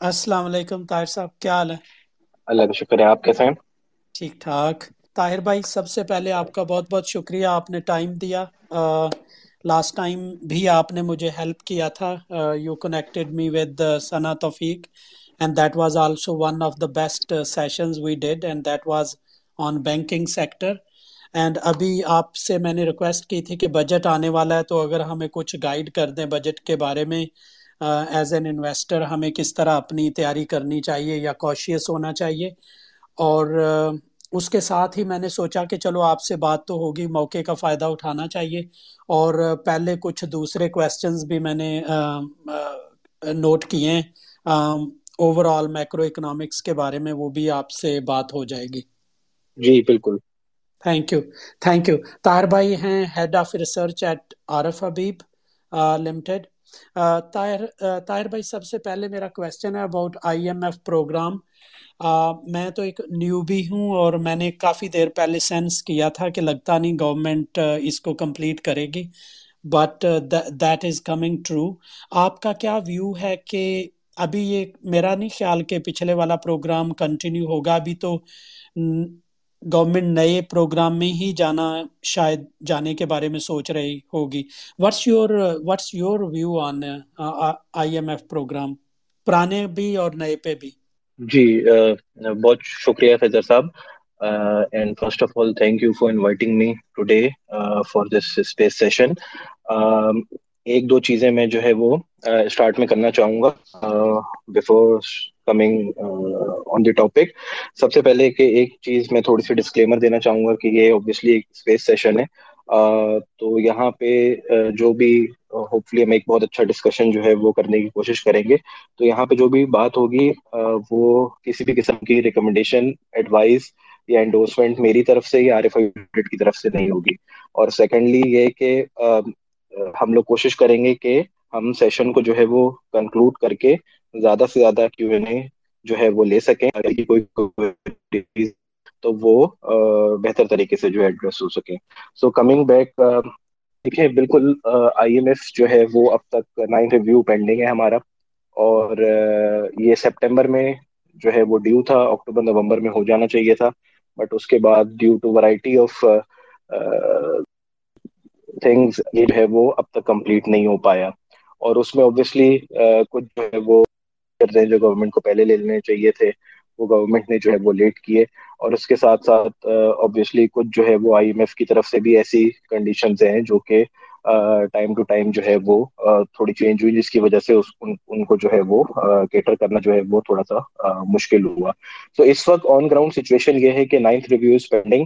السلام علیکم طاہر صاحب کیا حال ہے؟ اللہ کا شکر ہے آپ کیسے ہیں؟ ٹھیک ٹھاک۔ طاہر بھائی سب سے پہلے آپ کا بہت بہت شکریہ آپ نے ٹائم دیا۔ لاسٹ ٹائم بھی آپ نے مجھے ہیلپ کیا تھا۔ You connected me with Sana Taufiq and that was also one of the best sessions we did and that was on banking sector and ابھی آپ سے میں نے ریکویسٹ کی تھی کہ بجٹ آنے والا ہے تو اگر ہمیں کچھ گائیڈ کر دیں بجٹ کے بارے میں۔ ایز این انویسٹر ہمیں کس طرح اپنی تیاری کرنی چاہیے یا کوشیس ہونا چاہیے؟ اور اس کے ساتھ ہی میں نے سوچا کہ چلو آپ سے بات تو ہوگی موقع کا فائدہ اٹھانا چاہیے۔ اور پہلے کچھ دوسرے کویسچنز بھی میں نے نوٹ کیے ہیں۔ اوور آل میکرو اکنامکس کے بارے میں وہ بھی آپ سے بات ہو جائے گی۔ جی بالکل۔ Thank you thank you Tahir بھائی ہیں head of research at Arif Habib limited Tahir Tahir بھائی، سب سے پہلے میرا کویشچن ہے about I M F program میں تو ایک نیو بھی ہوں اور میں نے کافی دیر پہلے سینس کیا تھا کہ لگتا نہیں گورنمنٹ اس کو کمپلیٹ کرے گی but that is coming true آپ کا کیا ویو ہے کہ ابھی یہ میرا نہیں خیال کہ پچھلے والا پروگرام کنٹینیو ہوگا؟ ابھی تو گورنمنٹ نئے پروگرام میں ہی جانا شاید جانے کے بارے میں سوچ رہی ہوگی۔ What's your what's your view on I M F program پرانے بھی اور نئے پہ بھی۔ جی بہت شکریہ فیضر صاحب۔ And first of all thank you for inviting me today for this space session ایک دو چیزیں میں جو ہے وہ اسٹارٹ میں کرنا چاہوں گا۔ Before coming on the topic سب سے پہلے کہ ایک چیز میں تھوڑی سی ڈسکلیمر دینا چاہوں گا کہ یہ اوبیسلی ایک اسپیس سیشن ہے۔ تو یہاں پہ جو بھی ہوپ فلی ہم ایک بہت اچھا ڈسکشن جو ہے وہ کرنے کی کوشش کریں گے۔ تو یہاں پہ جو بھی بات ہوگی وہ کسی بھی قسم کی ریکمنڈیشن ایڈوائز یا انڈورسمنٹ میری طرف سے یا آر ایف آئی کی طرف سے نہیں ہوگی۔ اور سیکنڈلی یہ کہ ہم لوگ کوشش کریں گے کہ ہم سیشن کو جو ہے وہ کنکلوڈ کر کے زیادہ سے زیادہ کیو این اے جو ہے وہ لے سکیں، اگر کوئی تو وہ بہتر طریقے سے جو ہے ایڈریس ہو سکے سو کمنگ بیک دیکھیں، بالکل آئی ایم ایف جو ہے وہ اب تک نائنتھ ریویو پینڈنگ ہے ہمارا۔ اور یہ سپٹمبر میں جو ہے وہ ڈیو تھا اکتوبر نومبر میں ہو جانا چاہیے تھا۔ بٹ اس کے بعد due to variety of things یہ جو ہے وہ اب تک کمپلیٹ نہیں ہو پایا۔ اور اس میں اوبیسلی کچھ جو ہے وہ جو گورنمنٹ کو پہلے لے لینے چاہیے تھے، وہ گورنمنٹ نے جو ہے وہ لیٹ کیے اور اس کے ساتھ ساتھ اوبیسلی کچھ جو ہے وہ آئی ایم ایف کی طرف سے بھی ایسی کنڈیشنز ہیں جو کہ ٹائم ٹو ٹائم جو ہے وہ تھوڑی چینج ہوئی، جس کی وجہ سے ان کو جو ہے وہ کیٹر کرنا جو ہے وہ تھوڑا سا مشکل ہوا۔ تو اس وقت آن گراؤنڈ سچویشن یہ ہے کہ نائنتھ ریویوز پینڈنگ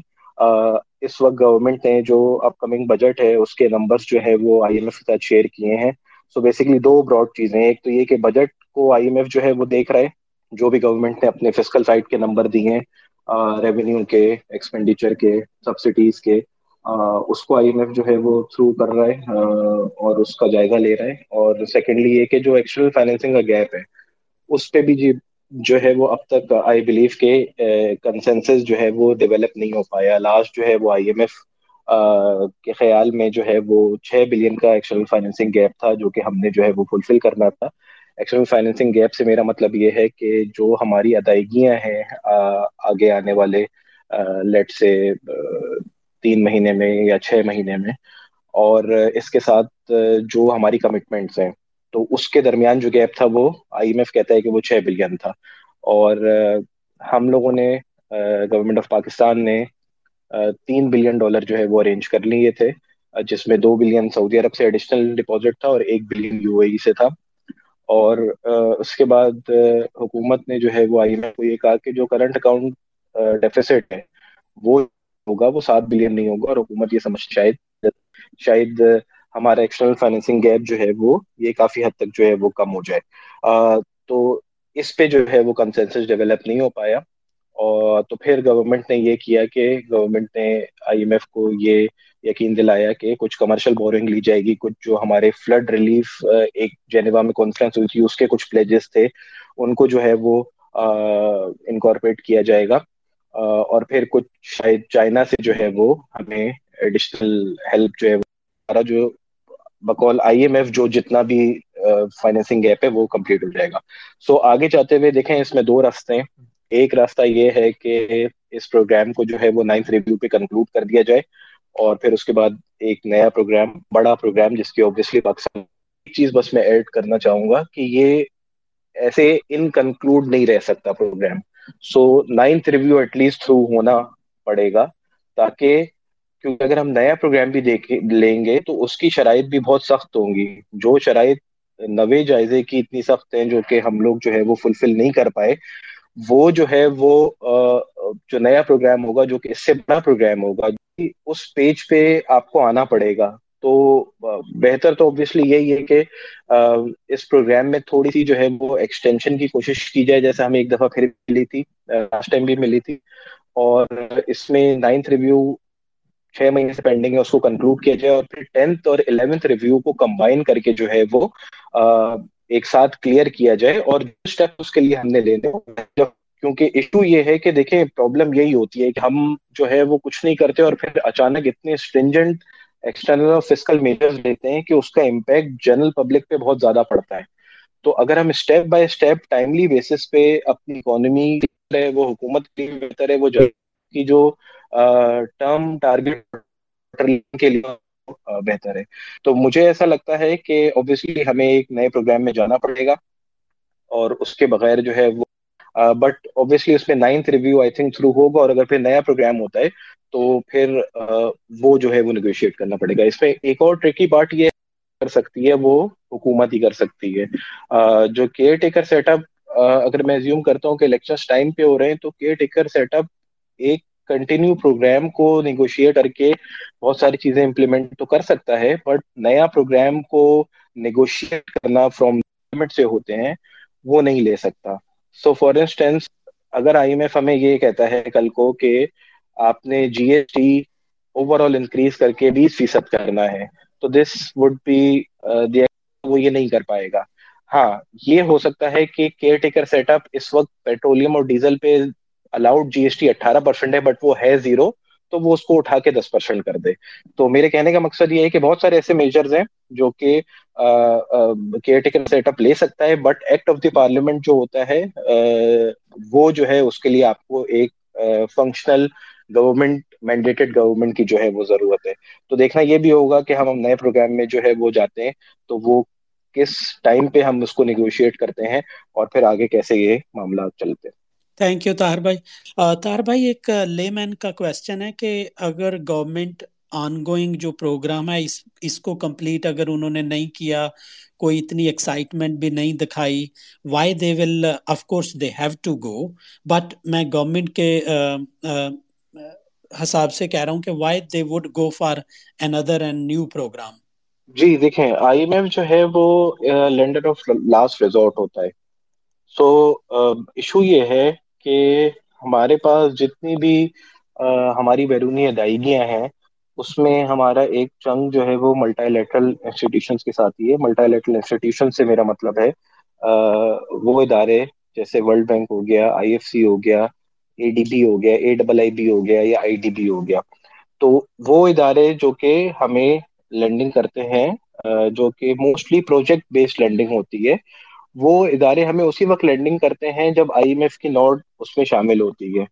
اس وقت گورنمنٹ نے جو اپ کمنگ بجٹ ہے، اس کے نمبرز جو ہے وہ آئی ایم ایف کے ساتھ شیئر کیے ہیں۔ سو بیسکلی دو براڈ چیزیں ایک تو یہ کہ بجٹ کو آئی ایم ایف جو ہے وہ دیکھ رہا ہے، جو بھی گورنمنٹ نے اپنے فزیکل سائٹ کے نمبر دیے ہیں ریونیو کے ایکسپینڈیچر کے سبسڈیز کے اس کو آئی ایم ایف جو ہے وہ تھرو کر رہا ہے اور اس کا جائزہ لے رہا ہے۔ اور سیکنڈلی یہ کہ جو ایکچوئل فائنینسنگ کا گیپ ہے، اس پہ بھی جی جو ہے وہ اب تک آئی بلیو کے کنسنسز جو ہے وہ ڈیولپ نہیں ہو پایا۔ لاسٹ جو ہے وہ آئی ایم ایف کے خیال میں جو ہے وہ چھ بلین کا ایکچوئل فائنینسنگ گیپ تھا، جو کہ ہم نے جو ہے وہ فلفل کرنا تھا۔ ایکچوئل فائنینسنگ گیپ سے میرا مطلب یہ ہے کہ جو ہماری ادائیگیاں ہیں آگے آنے والے لیٹ سے تین مہینے میں یا چھ مہینے میں۔ اور اس کے ساتھ جو ہماری کمٹمنٹس ہیں، تو اس کے درمیان جو گیپ تھا وہ آئی ایم ایف کہتا ہے کہ وہ چھ بلین تھا۔ اور ہم لوگوں نے گورنمنٹ آف پاکستان نے تین بلین ڈالر جو ہے وہ ارینج کر لیے تھے۔ جس میں دو بلین سعودی عرب سے ایڈیشنل ڈپازٹ تھا اور ایک بلین یو اے ای سے تھا۔ اور اس کے بعد حکومت نے جو ہے وہ آئی ایم ایف کو یہ کہا کہ جو کرنٹ اکاؤنٹ ڈیفیسٹ ہے، وہ ہوگا، وہ سات بلین نہیں ہوگا اور حکومت یہ سمجھ شاید شاید ہمارا ایکسٹرنل فائنینسنگ گیپ جو ہے وہ یہ کافی حد تک جو ہے وہ کم ہو جائے۔ تو اس پہ جو ہے وہ کنسنسس ڈیولپ نہیں ہو پایا۔ اور تو پھر گورنمنٹ نے یہ کیا کہ گورنمنٹ نے آئی ایم ایف کو یہ یقین دلایا کہ کچھ کمرشل بورنگ لی جائے گی، کچھ جو ہمارے فلڈ ریلیف ایک جینیوا میں کانفرنس ہوئی تھی، اس کے کچھ پلیجز تھے، ان کو جو ہے وہ انکارپوریٹ کیا جائے گا۔ اور پھر کچھ شاید چائنا سے جو ہے وہ ہمیں ایڈیشنل ہیلپ جو ہے ہمارا جو بقول آئی ایم ایف جو جتنا بھی فائنینسنگ گیپ ہے وہ کمپلیٹ ہو جائے گا۔ سو آگے جاتے ہوئے دیکھیں، اس میں دو راستے ہیں۔ ایک راستہ یہ ہے کہ اس پروگرام کو جو ہے وہ نائنتھ ریویو پہ کنکلوڈ کر دیا جائے۔ اور پھر اس کے بعد ایک نیا پروگرام بڑا پروگرام جس کی اوبیسلی پاکستان ایک چیز بس میں ایڈ کرنا چاہوں گا کہ یہ ایسے ان کنکلوڈ نہیں رہ سکتا program so ninth review at least through ہونا پڑے گا تاکہ کیونکہ اگر ہم نیا پروگرام بھی دیکھ لیں گے تو اس کی شرائط بھی بہت سخت ہوں گی۔ جو شرائط نوے جائزے کی اتنی سخت ہیں جو کہ ہم لوگ جو ہے وہ فلفل نہیں کر پائے، وہ جو ہے وہ جو نیا پروگرام ہوگا، جو کہ اس سے بڑا پروگرام ہوگا۔ اس پیج پہ آپ کو آنا پڑے گا۔ تو بہتر تو اوبیسلی یہی ہے کہ اس پروگرام میں تھوڑی سی جو ہے وہ ایکسٹینشن کی کوشش کی جائے، جیسے ہمیں ایک دفعہ پھر ملی تھی لاسٹ ٹائم بھی ملی تھی۔ اور اس میں نائنتھ ریویو چھ مہینے سے پینڈنگ ہے، اس کو کنکلوڈ کیا جائے۔ اور پھر ٹینتھ اور الیونتھ ریویو کو کمبائن کر کے جو ہے وہ ایک ساتھ کلیئر کیا جائے۔ اور جو اسٹیپ اس کے لیے ہم نے لینے کیونکہ ایشو یہ ہے کہ دیکھیں پرابلم یہی ہوتی ہے کہ ہم جو ہے وہ کچھ نہیں کرتے اور پھر اچانک اتنے اسٹرینجنٹ ایکسٹرنل اور فزیکل میجرز لیتے ہیں کہ اس کا امپیکٹ جنرل پبلک پہ بہت زیادہ پڑتا ہے۔ تو اگر ہم step by step timely basis پہ اپنی اکانومی ہے، وہ حکومت کے لیے بہتر ہے، وہ کی جو ٹرم ٹارگیٹ کے لیے بہتر ہے۔ تو مجھے ایسا لگتا ہے کہ اوبیسلی ہمیں ایک نئے پروگرام میں جانا پڑے گا اور اس کے بغیر جو ہے وہ بٹ اوبیسلی اس میں ninth review I think through ہوگا اور اگر پھر نیا پروگرام ہوتا ہے تو پھر وہ جو ہے وہ نیگوشیٹ کرنا پڑے گا۔ اس میں ایک اور ٹریکی پارٹ یہ کر سکتی ہے، وہ حکومت ہی کر سکتی ہے۔ جو کیئر ٹیکر سیٹ اپ اگر میں زیوم کرتا ہوں کہ لیکچرس ٹائم پہ ہو رہے ہیں تو کیئر ٹیکر سیٹ اپ ایک کنٹینیو پروگرام کو نیگوشیٹ کر کے بہت ساری چیزیں امپلیمنٹ تو کر سکتا ہے بٹ نیا پروگرام کو نیگوشیٹ کرنا فرام گورنمنٹ سے ہوتے ہیں، وہ نہیں لے سکتا۔ سو فار انسٹینس اگر آئی ایم ایف ہمیں یہ کہتا ہے کل کو کہ آپ نے G S T overall increase کر کے بیس فیصد کرنا ہے، تو دس وڈ بی وہ یہ نہیں کر پائے گا۔ ہاں یہ ہو سکتا ہے کہ کیئر ٹیکر سیٹ اپ اس وقت پیٹرولیم اور ڈیزل پہ الاؤڈ جی ایس ٹی اٹھارہ پرسینٹ ہے بٹ وہ ہے زیرو تو وہ اس کو اٹھا کے دس پرسینٹ کر دے۔ تو میرے کہنے کا مقصد یہ ہے کہ بہت سارے ایسے میجرز ہیں جو کہ کیئر ٹیکر سیٹ اپ لے سکتا ہے but act of the parliament جو ہوتا ہے وہ جو ہے اس کے لیے آپ کو ایک فنکشنل گورنمنٹ مینڈیٹڈ گورنمنٹ کی جو ہے وہ ضرورت ہے۔ تو دیکھنا یہ بھی ہوگا کہ ہم نئے پروگرام میں جو ہے وہ جاتے ہیں، تو وہ کس ٹائم پہ ہم اس کو نیگوشیٹ کرتے ہیں اور پھر آگے کیسے یہ معاملات چلتے ہیں۔ تھینک یو طاہر بھائی طاہر بھائی ایک لے مین کا کوشچن ہے کہ اگر گورنمنٹ آن گوئنگ جو پروگرام ہے اس اس کو کمپلیٹ اگر انہوں نے نہیں کیا کوئی اتنی ایکسائٹمنٹ بھی نہیں دکھائی why they will of course they have to go but میں گورنمنٹ کے حساب سے کہہ رہا ہوں کہ why they would go for an other and new program جی دیکھیں آئی ایم ایف جو ہے وہ لینڈر آف لاسٹ ریزورٹ ہوتا ہے سو ایشو یہ ہے کہ ہمارے پاس جتنی بھی ہماری بیرونی ادائیگیاں ہیں، اس میں ہمارا ایک چنگ جو ہے وہ ملٹا لیٹرل انسٹیٹیوشن کے ساتھ ہی ہے۔ ملٹا لیٹرل انسٹیٹیوشن سے میرا مطلب ہے وہ ادارے جیسے ورلڈ بینک ہو گیا آئی ایف سی ہو گیا اے ڈی بی ہو گیا اے ڈبل آئی بی ہو گیا یا آئی ڈی بی ہو گیا۔ تو وہ ادارے جو کہ ہمیں لینڈنگ کرتے ہیں جو کہ موسٹلی پروجیکٹ بیسڈ لینڈنگ ہوتی ہے وہ ادارے ہمیں اسی وقت لینڈنگ کرتے ہیں جب آئی ایم ایف کی نوٹ اس میں شامل ہوتی ہے۔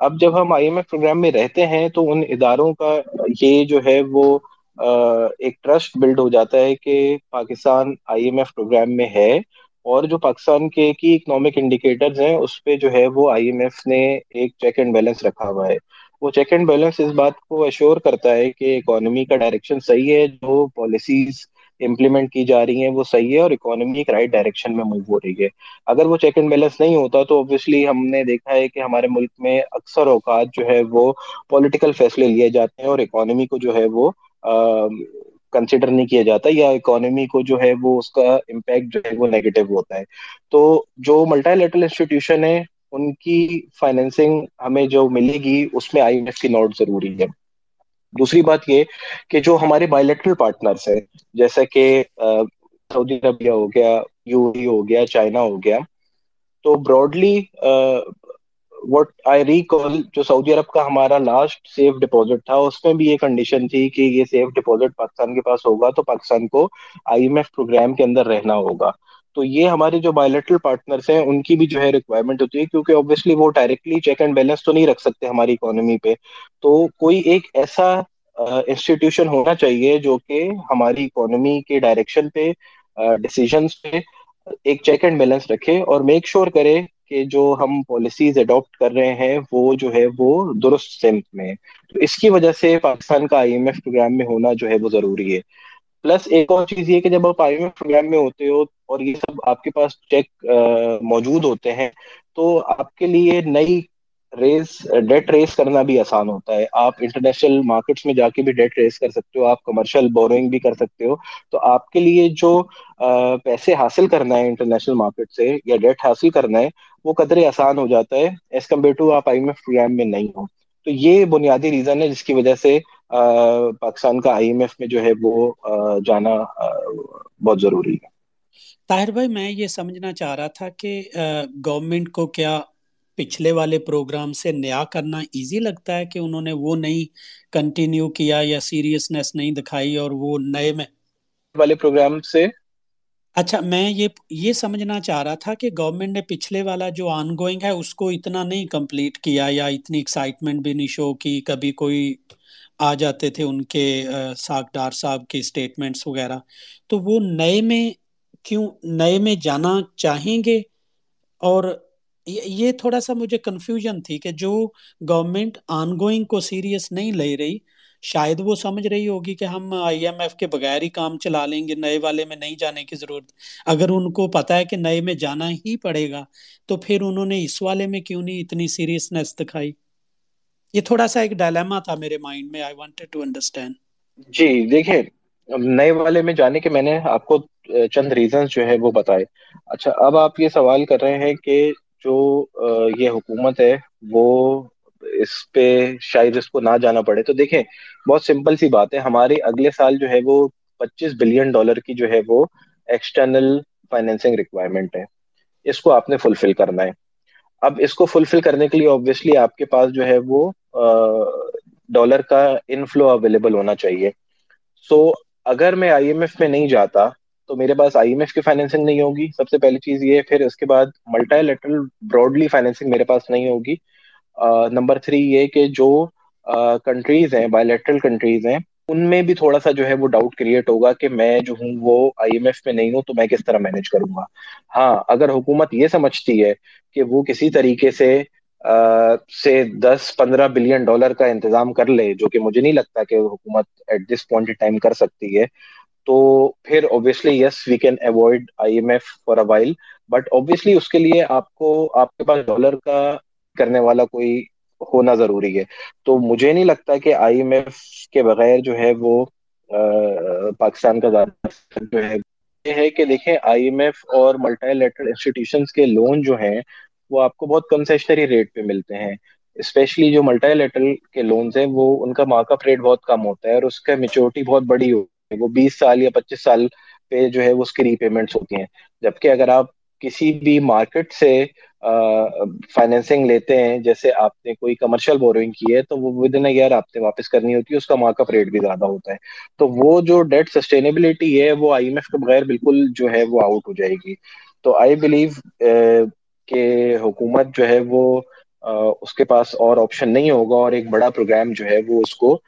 اب جب ہم آئی ایم ایف پروگرام میں رہتے ہیں تو ان اداروں کا یہ جو ہے وہ ایک ٹرسٹ بلڈ ہو جاتا ہے کہ Pakistan I M F program میں ہے اور جو پاکستان کے کی اکنامک انڈیکیٹرز ہیں، اس پہ جو ہے وہ آئی ایم ایف نے ایک چیک اینڈ بیلنس رکھا ہوا ہے۔ وہ چیک اینڈ بیلنس اس بات کو ایشور کرتا ہے کہ اکانومی کا ڈائریکشن صحیح ہے، جو پالیسیز امپلیمنٹ کی جا رہی ہیں، وہ صحیح ہے اور اکانومی ایک رائٹ ڈائریکشن میں موو ہو رہی ہے۔ اگر وہ چیک اینڈ بیلنس نہیں ہوتا تو اوبیسلی ہم نے دیکھا ہے کہ ہمارے ملک میں اکثر اوقات جو ہے وہ پولیٹیکل فیصلے لیے جاتے ہیں اور اکانومی کو جو ہے وہ کنسیڈر نہیں کیا جاتا یا اکانومی کو جو ہے وہ اس کا امپیکٹ جو ہے وہ نیگیٹو ہوتا ہے۔ تو جو ملٹا لیٹرل انسٹیٹیوشن ہے ان کی فائنینسنگ ہمیں جو ملے گی، اس میں آئی ایم ایف کی نوٹ ضروری ہے۔ دوسری بات یہ کہ جو ہمارے بایولیٹرل پارٹنرس ہیں جیسا کہ سعودی عربیہ ہو گیا، یو ہو گیا، چائنا ہو گیا، تو براڈلی وٹ آئی ریکال جو سعودی عرب کا ہمارا لاسٹ سیف ڈپوزٹ تھا، اس میں بھی یہ کنڈیشن تھی کہ یہ سیف ڈپوزٹ پاکستان کے پاس ہوگا، تو پاکستان کو آئی ایم ایف پروگرام کے اندر رہنا ہوگا۔ تو یہ ہمارے جو بایولیٹرل پارٹنرس ہیں، ان کی بھی جو ہے ریکوائرمنٹ ہوتی ہے کیونکہ اوبیسلی وہ ڈائریکٹلی چیک اینڈ بیلنس تو نہیں رکھ سکتے ہماری اکانومی پہ۔ تو کوئی ایک ایسا انسٹیٹیوشن ہونا چاہیے جو کہ ہماری اکانومی کے ڈائریکشن پہ ڈسیزنس پہ ایک چیک اینڈ بیلنس رکھے اور میک شیور کرے کہ جو ہم پالیسیز اڈاپٹ کر رہے ہیں، وہ جو ہے وہ درست سمت میں تو اس کی وجہ سے پاکستان کا آئی ایم ایف پروگرام میں ہونا جو ہے وہ ضروری ہے۔ پلس ایک اور چیز یہ کہ جب آپ آئی ایم ایف پروگرام میں ہوتے ہو اور یہ سب آپ کے پاس چیک موجود ہوتے ہیں، تو آپ کے لیے نئی ریز ڈیٹ ریز کرنا بھی آسان ہوتا ہے۔ آپ انٹرنیشنل مارکیٹس میں جا کے بھی ڈیٹ ریز کر سکتے ہو، آپ کمرشل بورنگ بھی کر سکتے ہو۔ تو آپ کے لیے جو پیسے حاصل کرنا ہے انٹرنیشنل مارکیٹ سے یا ڈیٹ حاصل کرنا ہے، وہ قدرے آسان ہو جاتا ہے ایز کمپیئر ٹو آپ آئی ایم ایف پروگرام میں نہیں ہو۔ تو یہ بنیادی ریزن ہے جس کی وجہ سے پاکستان کا آئی ایم ایف میں جو ہے وہ جانا بہت ضروری ہے۔ طاہر بھائی میں یہ سمجھنا چاہ رہا تھا کہ گورنمنٹ کو کیا پچھلے والے پروگرام سے نیا کرنا ایزی لگتا ہے کہ انہوں نے وہ نہیں کنٹینیو کیا یا سیریسنیس نہیں دکھائی اور وہ نئے میں؟ والے پروگرام سے؟ اچھا میں یہ یہ سمجھنا چاہ رہا تھا کہ گورنمنٹ نے پچھلے والا جو آن گوئنگ ہے اس کو اتنا نہیں کمپلیٹ کیا یا اتنی ایکسائٹمنٹ بھی نہیں شو کی کبھی کوئی آ جاتے تھے ان کے ساکڈار صاحب کے اسٹیٹمنٹس وغیرہ۔ تو وہ نئے میں کیوں، نئے میں جانا چاہیں گے؟ اور یہ تھوڑا سا مجھے کنفیوژن تھی کہ جو گورنمنٹ آن گوئنگ کو سیریس نہیں لے رہی، شاید وہ سمجھ رہی ہوگی کہ ہم آئی ایم ایف کے بغیر ہی کام چلا لیں گے، نئے والے میں نہیں جانے کی ضرورت۔ اگر ان کو پتا ہے کہ نئے میں جانا ہی پڑے گا، تو پھر انہوں نے اس والے میں کیوں نہیں اتنی سیریسنیس دکھائی؟ یہ تھوڑا سا ایک ڈائلیما تھا میرے مائنڈ میں آئی وانٹیڈ ٹو انڈرسٹینڈ جی دیکھیں نئے والے میں جانے کے میں نے آپ کو چند ریزنز جو ہے وہ بتائے۔ اچھا اب آپ یہ سوال کر رہے ہیں کہ جو یہ حکومت ہے، وہ اس پہ شاید اس کو نہ جانا پڑے۔ تو دیکھیں، بہت سمپل سی بات ہے۔ ہماری اگلے سال جو ہے وہ پچیس بلین ڈالر کی جو ہے وہ ایکسٹرنل فائنینسنگ ریکوائرمنٹ ہے۔ اس کو آپ نے فلفل کرنا ہے۔ اب اس کو فلفل کرنے کے لیے آبویسلی آپ کے پاس جو ہے وہ ڈالر کا انفلو اویلیبل ہونا چاہیے۔ سو اگر میں آئی ایم ایف میں نہیں جاتا تو میرے پاس آئی ایم ایف کی فائنینسنگ نہیں ہوگی۔ سب سے پہلی چیز یہ پھر اس کے بعد ملٹا لیٹرل براڈلی فائنینسنگ میرے پاس نہیں ہوگی۔ نمبر تھری یہ کہ جو کنٹریز ہیں بایولیٹرل کنٹریز ہیں، ان میں بھی تھوڑا سا جو ہے وہ ڈاؤٹ کریٹ ہوگا کہ میں جو ہوں وہ آئی ایم ایف میں نہیں ہوں تو میں کس طرح مینج کروں گا۔ ہاں اگر حکومت یہ سمجھتی ہے کہ وہ کسی طریقے سے سے دس پندرہ بلین ڈالر کا انتظام کر لے، جو کہ مجھے نہیں لگتا کہ حکومت ایٹ دس پوائنٹ ٹائم کر سکتی ہے۔ تو پھر obviously yes we can avoid I M F for a while but obviously اس کے لیے آپ کو، آپ کے پاس ڈالر کا کرنے والا کوئی ہونا ضروری ہے۔ تو مجھے نہیں لگتا کہ آئی ایم ایف کے بغیر جو ہے وہ پاکستان کا زیادہ جو ہے، یہ ہے کہ دیکھیں آئی ایم ایف اور ملٹی لیٹرل انسٹیٹیوشنس کے لون جو ہیں وہ آپ کو بہت کنسیشنری ریٹ پہ ملتے ہیں۔ اسپیشلی جو ملٹی لیٹرل کے لونز ہیں، وہ ان کا مارک اپ ریٹ بہت کم ہوتا ہے اور اس کا میچورٹی بہت بڑی ہوتی ہے۔ وہ بیس سال یا پچیس سال پہ جو ہے، وہ اس کی ری پیمنٹس ہوتی ہیں۔ جبکہ اگر آپ کسی بھی مارکیٹ سے فائنینسنگ لیتے ہیں، جیسے آپ نے کوئی کمرشل بورنگ کی ہے، تو وہ ود ان ایئر آپ نے واپس کرنی ہوتی ہے، اس کا مارک اپ ریٹ بھی زیادہ ہوتا ہے۔ تو وہ جو ڈیٹ سسٹینیبلٹی ہے، وہ آئی ایم ایف کے بغیر بالکل جو ہے، وہ آؤٹ ہو جائے گی۔ تو آئی بلیو کہ حکومت جو ہے وہ اس کے پاس اور آپشن نہیں ہوگا اور ایک بڑا پروگرام جو ہے وہ اس کو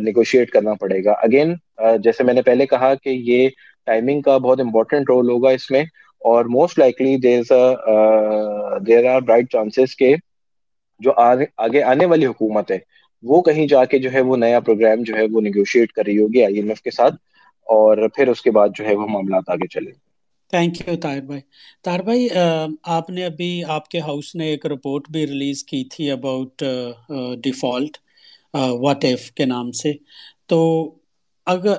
نیگوشیٹ کرنا پڑے گا. اگین جیسے میں نے پہلے کہا کہ یہ ٹائمنگ کا بہت امپورٹنٹ رول ہوگا اس میں اور most likely there are bright chances کے جو آگے آنے والی حکومت ہے، وہ کہیں جا کے جو ہے وہ نیا پروگرام جو ہے وہ نیگوشیٹ کر رہی ہوگی آئی ایم ایف کے ساتھ اور پھر اس کے بعد جو ہے وہ معاملات آگے چلے تھینک یو طاہر بھائی طاہر بھائی آپ نے ابھی آپ کے ہاؤس نے ایک رپورٹ بھی ریلیز کی تھی اباؤٹ ڈیفالٹ واٹ ایف کے نام سے تو اگر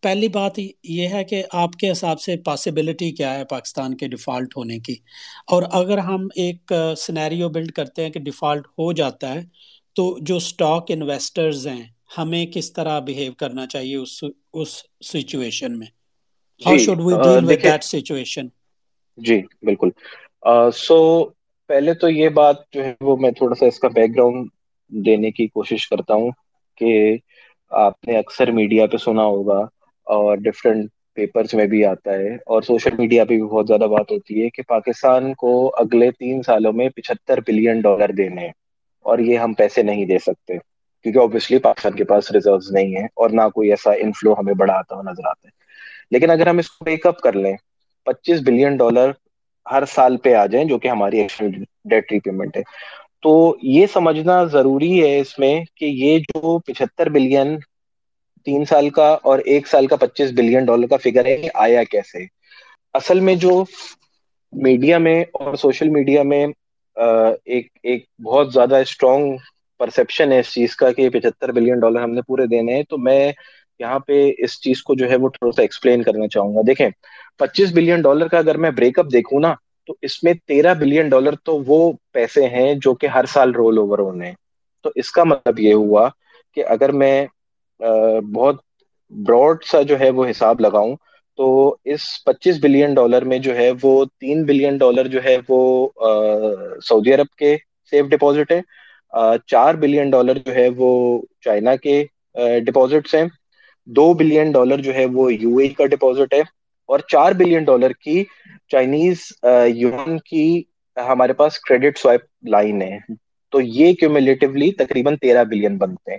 پہلی بات یہ ہے کہ آپ کے حساب سے پاسبلٹی کیا ہے پاکستان کے ڈیفالٹ ہونے کی اور اگر ہم ایک سنیریو بلڈ کرتے ہیں کہ ڈیفالٹ ہو جاتا ہے تو جو سٹاک انویسٹرز ہیں ہمیں کس طرح بیہیو کرنا چاہیے اس اس سچویشن میں how should we deal with that situation جی بالکل۔ سو پہلے تو یہ بات جو ہے وہ میں تھوڑا سا اس کا بیک گراؤنڈ دینے کی کوشش کرتا ہوں کہ آپ نے اکثر میڈیا پہ سنا ہوگا اور ڈفرینٹ پیپرز میں بھی آتا ہے اور سوشل میڈیا پہ بھی بہت زیادہ بات ہوتی ہے کہ پاکستان کو اگلے تین سالوں میں پچہتر بلین ڈالر دینے ہیں اور یہ ہم پیسے نہیں دے سکتے کیونکہ اوبیسلی پاکستان کے پاس ریزروز نہیں ہے اور نہ کوئی ایسا انفلو ہمیں بڑا آتا ہوا نظر آتا ہے۔ لیکن اگر ہم اس کو پیک اپ کر لیں، پچیس بلین ڈالر ہر سال پہ آ جائیں، جو کہ ہماری ڈیٹ ری پیمنٹ ہے۔ تو یہ سمجھنا ضروری ہے اس میں کہ یہ جو پچہتر بلین تین سال کا اور ایک سال کا پچیس بلین ڈالر کا فگر ہے آیا کیسے؟ اصل میں جو میڈیا میں اور سوشل میڈیا میں ایک ایک بہت زیادہ اسٹرانگ پرسپشن ہے اس چیز کا کہ پچہتر بلین ڈالر ہم نے پورے دینے ہیں۔ تو میں یہاں پہ اس چیز کو جو ہے وہ تھوڑا سا ایکسپلین کرنا چاہوں گا۔ دیکھیں، پچیس بلین ڈالر کا اگر میں بریک اپ دیکھوں نا، تو اس میں تیرہ بلین ڈالر تو وہ پیسے ہیں جو کہ ہر سال رول اوور ہونے ہیں۔ تو اس کا مطلب یہ ہوا کہ اگر میں بہت براڈ سا جو ہے وہ حساب لگاؤں، تو اس پچیس بلین ڈالر میں جو ہے وہ تین بلین ڈالر جو ہے وہ سعودی عرب کے سیف ڈپازٹ ہے چار بلین ڈالر جو ہے وہ چائنا کے ڈپازٹس ہیں۔ دو بلین ڈالر جو ہے وہ یو اے کا ڈپازٹ ہے اور چار بلین ڈالر کی چائنیز یون کی ہمارے پاس کریڈٹ سوائپ لائن ہے۔ تو یہ کیومولیٹولی تقریباً تیرہ بلین بنتے ہیں۔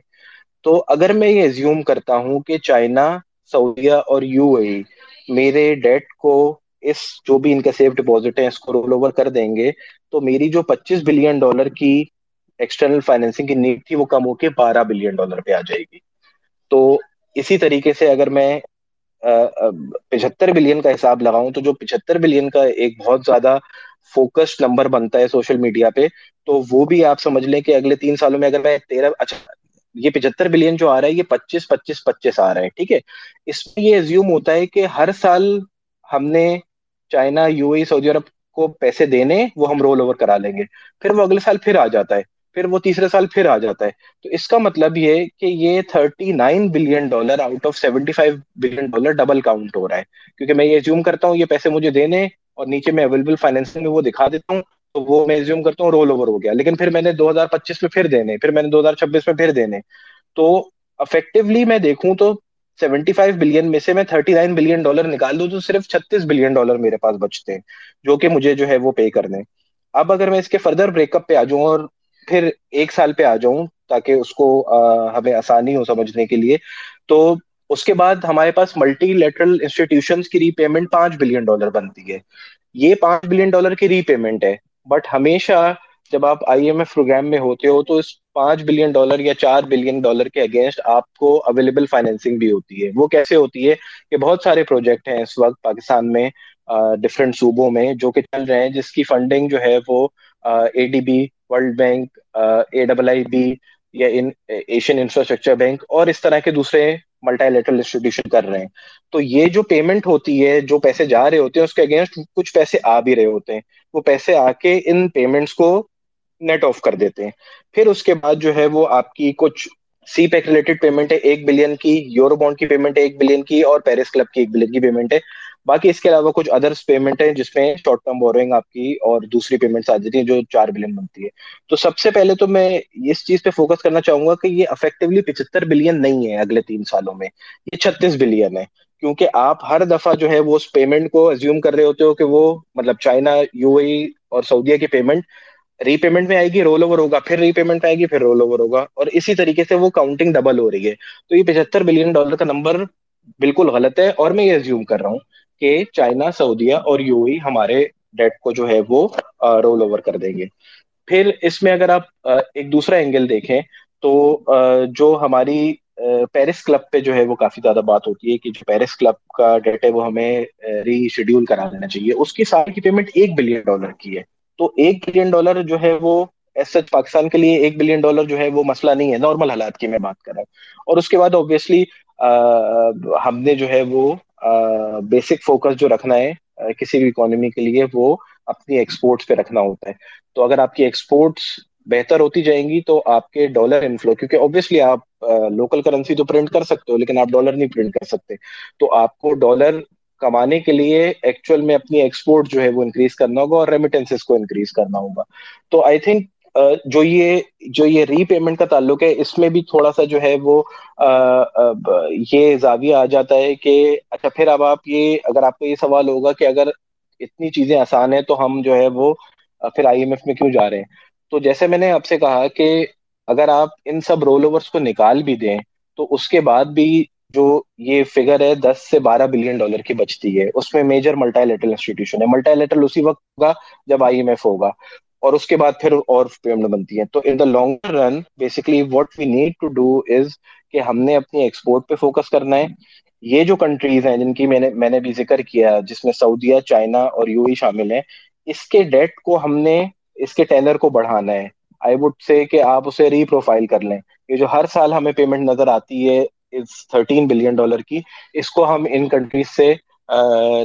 تو اگر میں یہ زیوم کرتا ہوں کہ چائنا، سعودیہ اور یو اے میرے ڈیٹ کو اس جو بھی ان کا سیف ڈپازٹ ہے اس کو رول اوور کر دیں گے، تو میری جو پچیس بلین ڈالر کی ایکسٹرنل فائنینسنگ کی نیڈ تھی وہ کم ہو کے بارہ بلین ڈالر پہ آ جائے گی۔ تو اسی طریقے سے اگر میں پچہتر بلین کا حساب لگاؤں تو جو پچہتر بلین کا ایک بہت زیادہ فوکسڈ نمبر بنتا ہے سوشل میڈیا پہ، تو وہ بھی آپ سمجھ لیں کہ اگلے تین سالوں میں اگر میں تیرہ اچھا یہ پچہتر بلین جو آ رہا ہے، یہ پچیس پچیس پچیس آ رہے ہیں ٹھیک ہے؟ اس میں یہ زیوم ہوتا ہے کہ ہر سال ہم نے چائنا، یو اے، سعودی عرب کو پیسے دینے، وہ ہم رول اوور کرا لیں گے، پھر وہ اگلے سال پھر آ جاتا ہے۔ پھر وہ تیسرے سال پھر آ جاتا ہے۔ تو اس کا مطلب یہ کہ یہ thirty nine billion dollar out of seventy five billion dollar double count ہو رہا ہے۔ کیونکہ میں یہ زیوم کرتا ہوں یہ پیسے مجھے دینے اور نیچے میں اویلیبل فائنینسنگ میں وہ دکھا دیتا ہوں، تو وہ میں زیوم کرتا ہوں رول اوور ہو گیا۔ لیکن پھر میں نے دو ہزار پچیس میں پھر دینے، پھر میں نے دو ہزار چھبیس میں پھر دینے۔ تو افیکٹولی میں دیکھوں تو سیونٹی فائیو بلین میں سے میں تھرٹی نائن بلین ڈالر نکال دوں تو صرف چھتیس بلین ڈالر میرے پاس بچتے ہیں، جو کہ مجھے جو ہے وہ پے کرنے۔ اب اگر میں اس کے فردر بریک اپ پہ آ جاؤں اور پھر ایک سال پہ آ جاؤں تاکہ اس کو ہمیں آسانی ہو سمجھنے کے لیے۔ تو اس کے بعد ہمارے پاس ملٹی لیٹرل انسٹیٹیوشن کی ری پیمنٹ پانچ بلین ڈالر بنتی ہے۔ یہ پانچ بلین ڈالر کی ری پیمنٹ ہے۔ بٹ ہمیشہ جب آپ آئی ایم ایف پروگرام میں ہوتے ہو تو اس پانچ بلین ڈالر یا چار بلین ڈالر کے اگینسٹ آپ کو اویلیبل فائنینسنگ بھی ہوتی ہے۔ وہ کیسے ہوتی ہے کہ بہت سارے پروجیکٹ ہیں اس وقت پاکستان میں ڈفرینٹ صوبوں میں جو کہ چل رہے ہیں، جس کی فنڈنگ جو ہے وہ A D B world bank A double I B یا ایشین انفراسٹرکچر بینک اور اس طرح کے دوسرے ملٹا لیٹرل انسٹیٹیوشن کر رہے ہیں۔ تو یہ جو پیمنٹ ہوتی ہے، جو پیسے جا رہے ہوتے ہیں، اس کے اگینسٹ کچھ پیسے آ بھی رہے ہوتے ہیں۔ وہ پیسے آ کے ان پیمنٹس کو نیٹ آف کر دیتے ہیں۔ پھر اس کے بعد جو ہے، وہ آپ کی کچھ سی پیک ریلیٹڈ پیمنٹ ہے، ایک بلین کی یورو بانڈ کی پیمنٹ ہے، ایک بلین کی اور پیرس کلب کی ایک بلین کی پیمنٹ ہے۔ باقی اس کے علاوہ کچھ ادرس پیمنٹ ہیں جس میں شارٹ ٹرم بورنگ آپ کی اور دوسری پیمنٹس آ جاتی ہیں جو چار بلین بنتی ہے۔ تو سب سے پہلے تو میں اس چیز پہ فوکس کرنا چاہوں گا کہ یہ افیکٹولی پچہتر بلین نہیں ہے اگلے تین سالوں میں، یہ چھتیس بلین ہے۔ کیونکہ آپ ہر دفعہ جو ہے وہ اس پیمنٹ کو ازیوم کر رہے ہوتے ہو کہ وہ مطلب چائنا یو اے اور سعودیہ کی پیمنٹ ری پیمنٹ میں آئے گی رول اوور ہوگا، پھر ری پیمنٹ میں آئے گی، پھر رول اوور ہوگا۔ اور اسی طریقے سے وہ کاؤنٹنگ ڈبل ہو رہی ہے۔ تو یہ پچہتر بلین ڈالر کا نمبر بالکل غلط ہے اور میں یہ زیوم کر رہا ہوں۔ کہ چائنا، سعودیہ اور یو ای ہمارے ڈیٹ کو جو ہے وہ رول اوور کر دیں گے۔ پھر اس میں اگر آپ ایک دوسرا اینگل دیکھیں تو جو ہماری پیرس کلب پہ جو ہے وہ کافی زیادہ بات ہوتی ہے کہ جو پیرس کلب کا ڈیٹ ہے وہ ہمیں ری شیڈیول کرا دینا چاہیے۔ اس کی سال کی پیمنٹ ایک بلین ڈالر کی ہے۔ تو ایک بلین ڈالر جو ہے وہ ایس پاکستان کے لیے ایک بلین ڈالر جو ہے وہ مسئلہ نہیں ہے نارمل حالات کی میں بات کر رہا ہوں۔ اور اس کے بعد اوبیسلی ہم نے جو ہے وہ بیسک فوکس جو رکھنا ہے کسی بھی اکانومی کے لیے وہ اپنی ایکسپورٹس پہ رکھنا ہوتا ہے۔ تو اگر آپ کی ایکسپورٹس بہتر ہوتی جائیں گی تو آپ کے ڈالر انفلو کیونکہ اوبیسلی آپ لوکل کرنسی تو پرنٹ کر سکتے ہو، لیکن آپ ڈالر نہیں پرنٹ کر سکتے۔ تو آپ کو ڈالر کمانے کے لیے ایکچوئل میں اپنی ایکسپورٹ جو ہے وہ انکریز کرنا ہوگا اور ریمیٹنسز کو انکریز کرنا ہوگا۔ تو آئی تھنک جو یہ جو یہ ری پیمنٹ کا تعلق ہے، اس میں بھی تھوڑا سا جو ہے وہ یہ زاویہ آ جاتا ہے کہ اچھا پھر اب آپ یہ، اگر آپ کو یہ سوال ہوگا کہ اگر اتنی چیزیں آسان ہیں تو ہم جو ہے وہ پھر آئی ایم ایف میں کیوں جا رہے ہیں؟ تو جیسے میں نے آپ سے کہا کہ اگر آپ ان سب رول اوورس کو نکال بھی دیں تو اس کے بعد بھی جو یہ فگر ہے، دس سے بارہ بلین ڈالر کی بچتی ہے۔ اس میں میجر ملٹائی لیٹرل انسٹیٹیوشن ہے۔ ملٹائی لیٹرل اسی وقت ہوگا جب آئی ایم ایف ہوگا۔ اور اس کے بعد پھر اور پیمنٹ بنتی ہے تو in the long run basically what we need to do is کہ ہم نے اپنی ایکسپورٹ پہ فوکس کرنا ہے۔ یہ جو کنٹریز ہیں جن کی میں نے میں نے بھی ذکر کیا جس میں سعودیہ، چائنا اور یو ہی شامل ہیں، اس کے ڈیٹ کو ہم نے اس کے ٹینر کو بڑھانا ہے۔ آئی وڈ سے کہ آپ اسے ری پروفائل کر لیں۔ یہ جو ہر سال ہمیں پیمنٹ نظر آتی ہے اس تھرٹین بلین ڈالر کی۔ اس کو ہم ان کنٹریز سے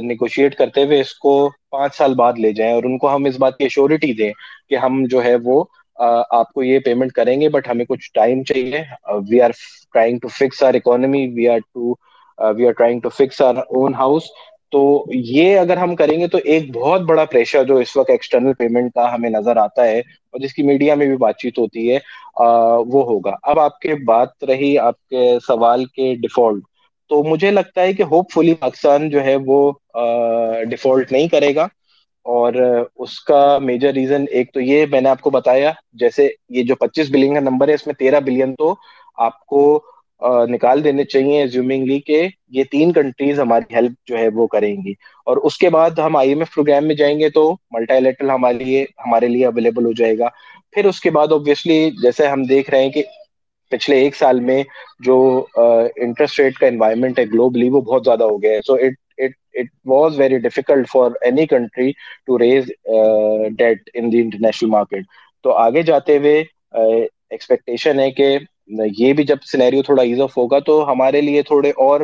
نیگوشیٹ کرتے ہوئے اس کو پانچ سال بعد لے جائیں اور ان کو ہم اس بات کی ایشورٹی دیں کہ ہم جو ہے وہ آپ کو یہ پیمنٹ کریں گے بٹ ہمیں کچھ ٹائم چاہیے۔ We are trying to fix our economy we are to we are trying to fix our own house تو یہ اگر ہم کریں گے تو ایک بہت بڑا پریشر جو اس وقت ایکسٹرنل پیمنٹ کا ہمیں نظر آتا ہے اور جس کی میڈیا میں بھی بات چیت ہوتی ہے وہ ہوگا۔ اب آپ کے بات رہی، آپ کے سوال کے ڈیفالٹ تو مجھے لگتا ہے کہ ہوپ فلی پاکستان جو ہے وہ ڈیفالٹ نہیں کرے گا اور اس کا میجر ریزن ایک تو یہ میں نے آپ کو بتایا، جیسے یہ جو پچیس بلین کا نمبر ہے، اس میں تیرہ بلین تو آپ کو نکال دینے چاہیے زیومنگلی کہ یہ تین کنٹریز ہماری ہیلپ جو ہے وہ کریں گی۔ اور اس کے بعد ہم آئی ایم ایف پروگرام میں جائیں گے تو ملٹائی لیٹرل ہمارے لیے ہمارے لیے اویلیبل ہو جائے گا۔ پھر اس کے بعد اوبیسلی جیسے ہم دیکھ رہے ہیں کہ پچھلے ایک سال میں جو انٹرسٹ ریٹ کا انوائرمنٹ ہے گلوبلی وہ بہت زیادہ ہو گیا ہے۔ So it was very difficult for any country to raise debt in the international market تو آگے جاتے ہوئے ایکسپیکٹیشن ہے کہ یہ بھی جب سینیریو تھوڑا ایز آف ہوگا تو ہمارے لیے تھوڑے اور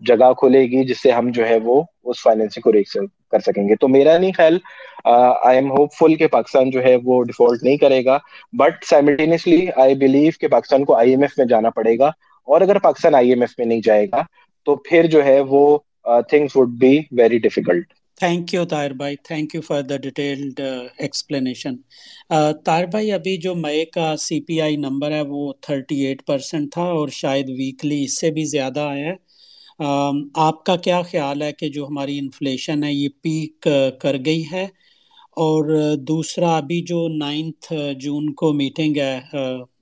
جگہ کھلے گی جس سے ہم جو ہے وہ اس فائنینسنگ کو ریک کر سکیں گے۔ تو میرا نہیں خیال آئی ایم ہوپ فل کہ پاکستان جو ہے وہ ڈیفالٹ نہیں کرے گا۔ بٹ سائملٹینسلی آئی بلیو کہ پاکستان کو آئی ایم ایف میں جانا پڑے گا۔ اور اگر پاکستان آئی ایم ایف میں نہیں جائے گا، تو پھر جو ہے وہ things would be very difficult thank you Tahir بھائی thank you for the detailed explanation Tahir بھائی ابھی جو مئے کا سی پی آئی نمبر ہے وہ تھرٹی ایٹ پرسینٹ تھا اور شاید ویکلی اس سے بھی زیادہ آیا ہے۔ آپ کا کیا خیال ہے کہ جو ہماری انفلیشن ہے یہ پیک کر گئی ہے؟ اور دوسرا، ابھی جو نائنتھ جون کو میٹنگ ہے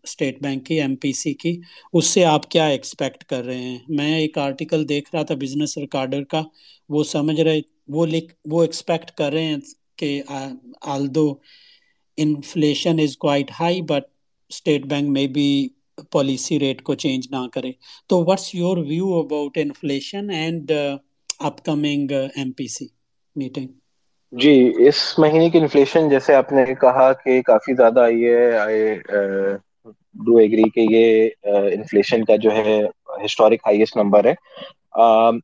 اسٹیٹ بینک کی، ایم پی سی کی، اس سے آپ کیا ایکسپیکٹ کر رہے ہیں؟ میں ایک آرٹیکل دیکھ رہا تھا بزنس ریکارڈر کا، وہ سمجھ رہے، وہ لکھ، وہ ایکسپیکٹ کر رہے ہیں کہ although inflation is quite high, but State Bank میں بھی پالیسی ریٹ کو چینج نہ کرے۔ تو what's your view about inflation and upcoming M P C meeting جی اس مہینے کی انفلیشن جیسے آپ نے کہا کہ کافی زیادہ آئی ہے۔ آئی ڈو ایگری کہ یہ uh, انفلیشن کا جو ہے ہسٹورک ہائیسٹ نمبر ہے۔ um,